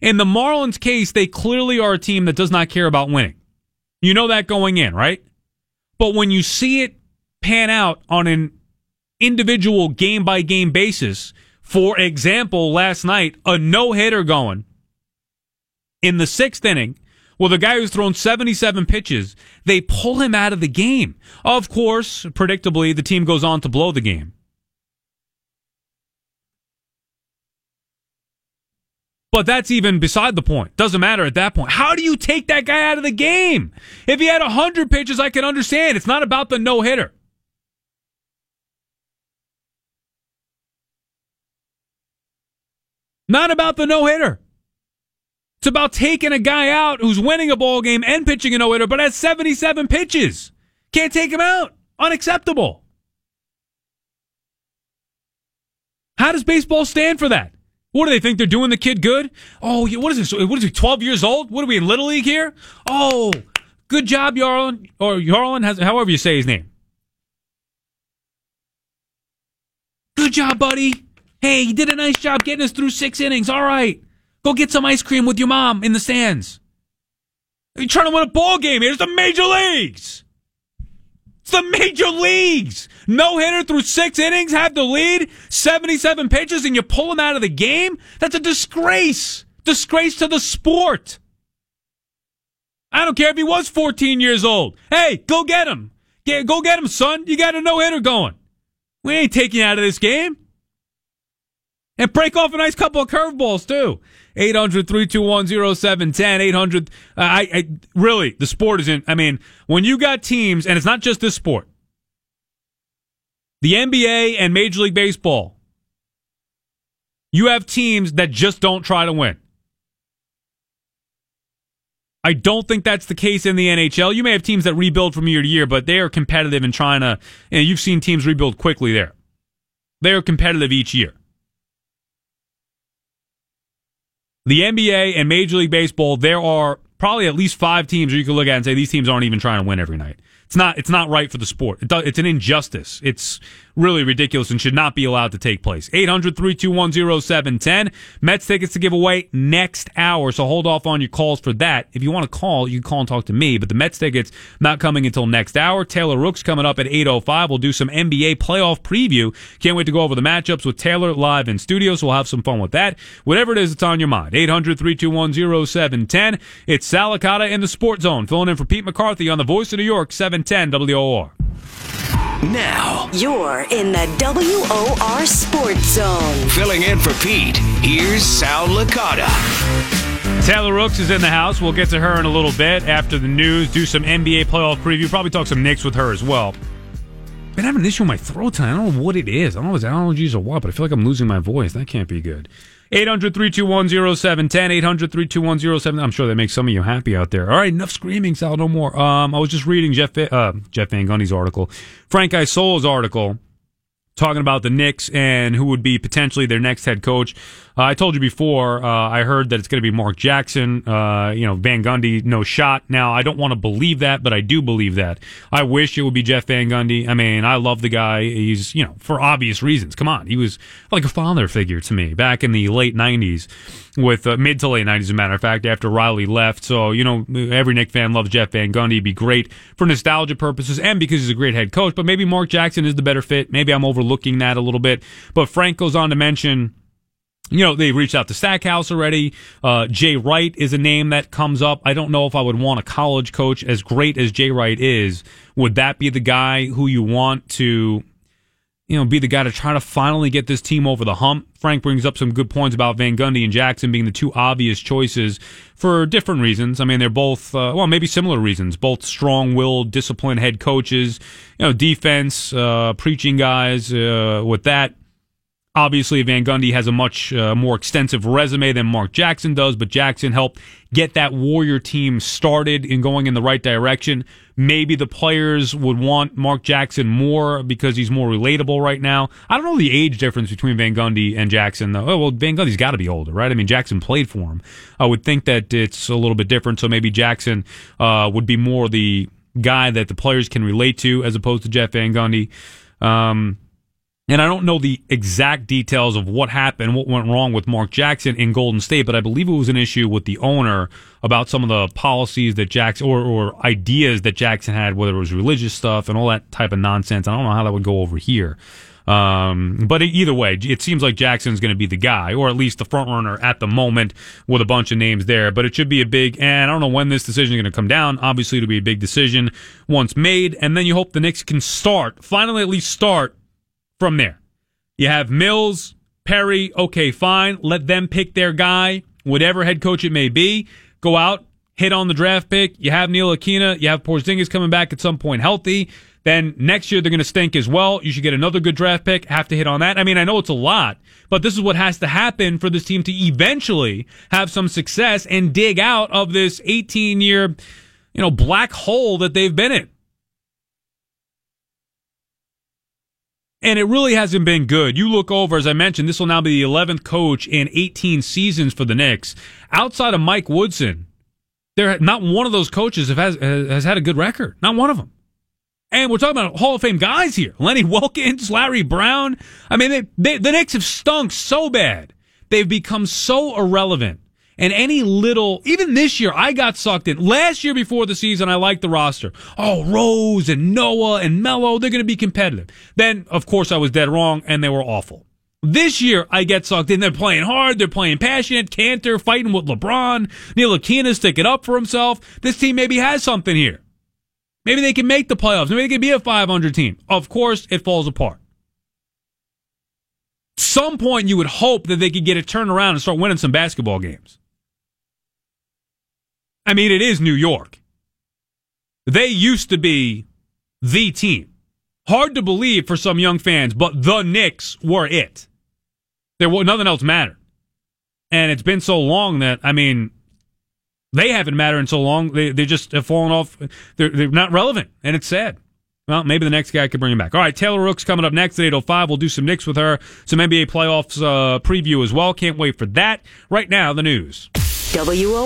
In the Marlins case, they clearly are a team that does not care about winning. You know that going in, right? But when you see it pan out on an individual game by game basis, for example, last night, a no hitter going in the sixth inning with the guy who's thrown 77 pitches, they pull him out of the game. Of course, predictably, the team goes on to blow the game. But that's even beside the point. Doesn't matter at that point. How do you take that guy out of the game? If he had 100 pitches, I can understand. It's not about the no hitter. Not about the no hitter. It's about taking a guy out who's winning a ball game and pitching a no hitter, but has 77 pitches. Can't take him out. Unacceptable. How does baseball stand for that? What do they think they're doing the kid good? Oh, what is this? What is he? Twelve years old? What are we in little league here? Oh, good job, Yarlin or Yarlin has however you say his name. Good job, buddy. Hey, you did a nice job getting us through six innings. All right. Go get some ice cream with your mom in the stands. You're trying to win a ball game here. It's the major leagues. It's the major leagues. No hitter through six innings, have the lead, 77 pitches, and you pull him out of the game? That's a disgrace. Disgrace to the sport. I don't care if he was 14 years old. Hey, go get him. Get, go get him, son. You got a no hitter going. We ain't taking you out of this game. And break off a nice couple of curveballs, too. 800 321 0710. 800. Uh, I, I, really, the sport isn't. I mean, when you got teams, and it's not just this sport, the NBA and Major League Baseball, you have teams that just don't try to win. I don't think that's the case in the NHL. You may have teams that rebuild from year to year, but they are competitive in trying to. Know, you've seen teams rebuild quickly there. They are competitive each year. The NBA and Major League Baseball, there are probably at least five teams where you can look at and say these teams aren't even trying to win every night. It's not. It's not right for the sport. It's an injustice. It's really ridiculous and should not be allowed to take place. 800-321-0710. Mets tickets to give away next hour. So hold off on your calls for that. If you want to call, you can call and talk to me. But the Mets tickets not coming until next hour. Taylor Rooks coming up at 8:05. We'll do some NBA playoff preview. Can't wait to go over the matchups with Taylor live in studio. So we'll have some fun with that. Whatever it is, it's on your mind. 800-321-0710. It's Sal Licata in the Sports Zone, filling in for Pete McCarthy on the Voice of New York 710 WOR. Now, You're in the WOR Sports Zone. filling in for Pete, here's Sal Licata. Taylor Rooks is in the house. We'll get to her in a little bit after the news. Do some NBA playoff preview. Probably talk some Knicks with her as well. Been having an issue with my throat tonight. I don't know what it is. I don't know if it's allergies or what, but I feel like I'm losing my voice. That can't be good. 800-321-0710, 800-321-07. I'm sure that makes some of you happy out there. All right, enough screaming, Sal, no more. Um, I was just reading Jeff, uh, Jeff Van Gundy's article, Frank Isola's article, talking about the Knicks and who would be potentially their next head coach. Uh, I told you before, uh, I heard that it's going to be Mark Jackson. Uh, you know, Van Gundy, no shot. Now, I don't want to believe that, but I do believe that. I wish it would be Jeff Van Gundy. I mean, I love the guy. He's, you know, for obvious reasons. Come on. He was like a father figure to me back in the late 90s with uh, mid to late 90s, as a matter of fact, after Riley left. So, you know, every Knick fan loves Jeff Van Gundy. He'd be great for nostalgia purposes and because he's a great head coach. But maybe Mark Jackson is the better fit. Maybe I'm overlooking that a little bit. But Frank goes on to mention you know, they've reached out to Stackhouse already. Uh, Jay Wright is a name that comes up. I don't know if I would want a college coach as great as Jay Wright is. Would that be the guy who you want to, you know, be the guy to try to finally get this team over the hump? Frank brings up some good points about Van Gundy and Jackson being the two obvious choices for different reasons. I mean, they're both, uh, well, maybe similar reasons. Both strong-willed, disciplined head coaches. You know, defense, uh, preaching guys. Uh, with that, Obviously, Van Gundy has a much uh, more extensive resume than Mark Jackson does, but Jackson helped get that Warrior team started and going in the right direction. Maybe the players would want Mark Jackson more because he's more relatable right now. I don't know the age difference between Van Gundy and Jackson, though. Oh, well, Van Gundy's got to be older, right? I mean, Jackson played for him. I would think that it's a little bit different, so maybe Jackson uh, would be more the guy that the players can relate to as opposed to Jeff Van Gundy. Um, and I don't know the exact details of what happened, what went wrong with Mark Jackson in Golden State, but I believe it was an issue with the owner about some of the policies that Jackson or, or ideas that Jackson had, whether it was religious stuff and all that type of nonsense. I don't know how that would go over here. Um, but either way, it seems like Jackson's going to be the guy, or at least the front runner at the moment with a bunch of names there. But it should be a big, and I don't know when this decision is going to come down. Obviously, it'll be a big decision once made, and then you hope the Knicks can start, finally at least start from there. You have Mills, Perry, okay, fine. Let them pick their guy, whatever head coach it may be. Go out, hit on the draft pick. You have Ntilikina. You have Porzingis coming back at some point healthy. Then next year they're going to stink as well. You should get another good draft pick. Have to hit on that. I mean, I know it's a lot, but this is what has to happen for this team to eventually have some success and dig out of this 18 year, you know, black hole that they've been in. And it really hasn't been good. You look over, as I mentioned, this will now be the 11th coach in 18 seasons for the Knicks. Outside of Mike Woodson, there not one of those coaches has, has had a good record. Not one of them. And we're talking about Hall of Fame guys here. Lenny Wilkens, Larry Brown. I mean, they, they, the Knicks have stunk so bad. They've become so irrelevant. And any little, even this year, I got sucked in. Last year before the season, I liked the roster. Oh, Rose and Noah and Melo, they're going to be competitive. Then, of course, I was dead wrong and they were awful. This year, I get sucked in. They're playing hard. They're playing passionate. Kanter fighting with LeBron. Ntilikina sticking up for himself. This team maybe has something here. Maybe they can make the playoffs. Maybe they can be a 500 team. Of course, it falls apart. Some point, you would hope that they could get a turnaround and start winning some basketball games. I mean, it is New York. They used to be the team. Hard to believe for some young fans, but the Knicks were it. There was nothing else mattered. And it's been so long that, I mean, they haven't mattered in so long. They, they just have fallen off. They're, they're not relevant, and it's sad. Well, maybe the next guy could bring him back. All right, Taylor Rooks coming up next at 8.05. We'll do some Knicks with her, some NBA playoffs uh, preview as well. Can't wait for that. Right now, the news. WO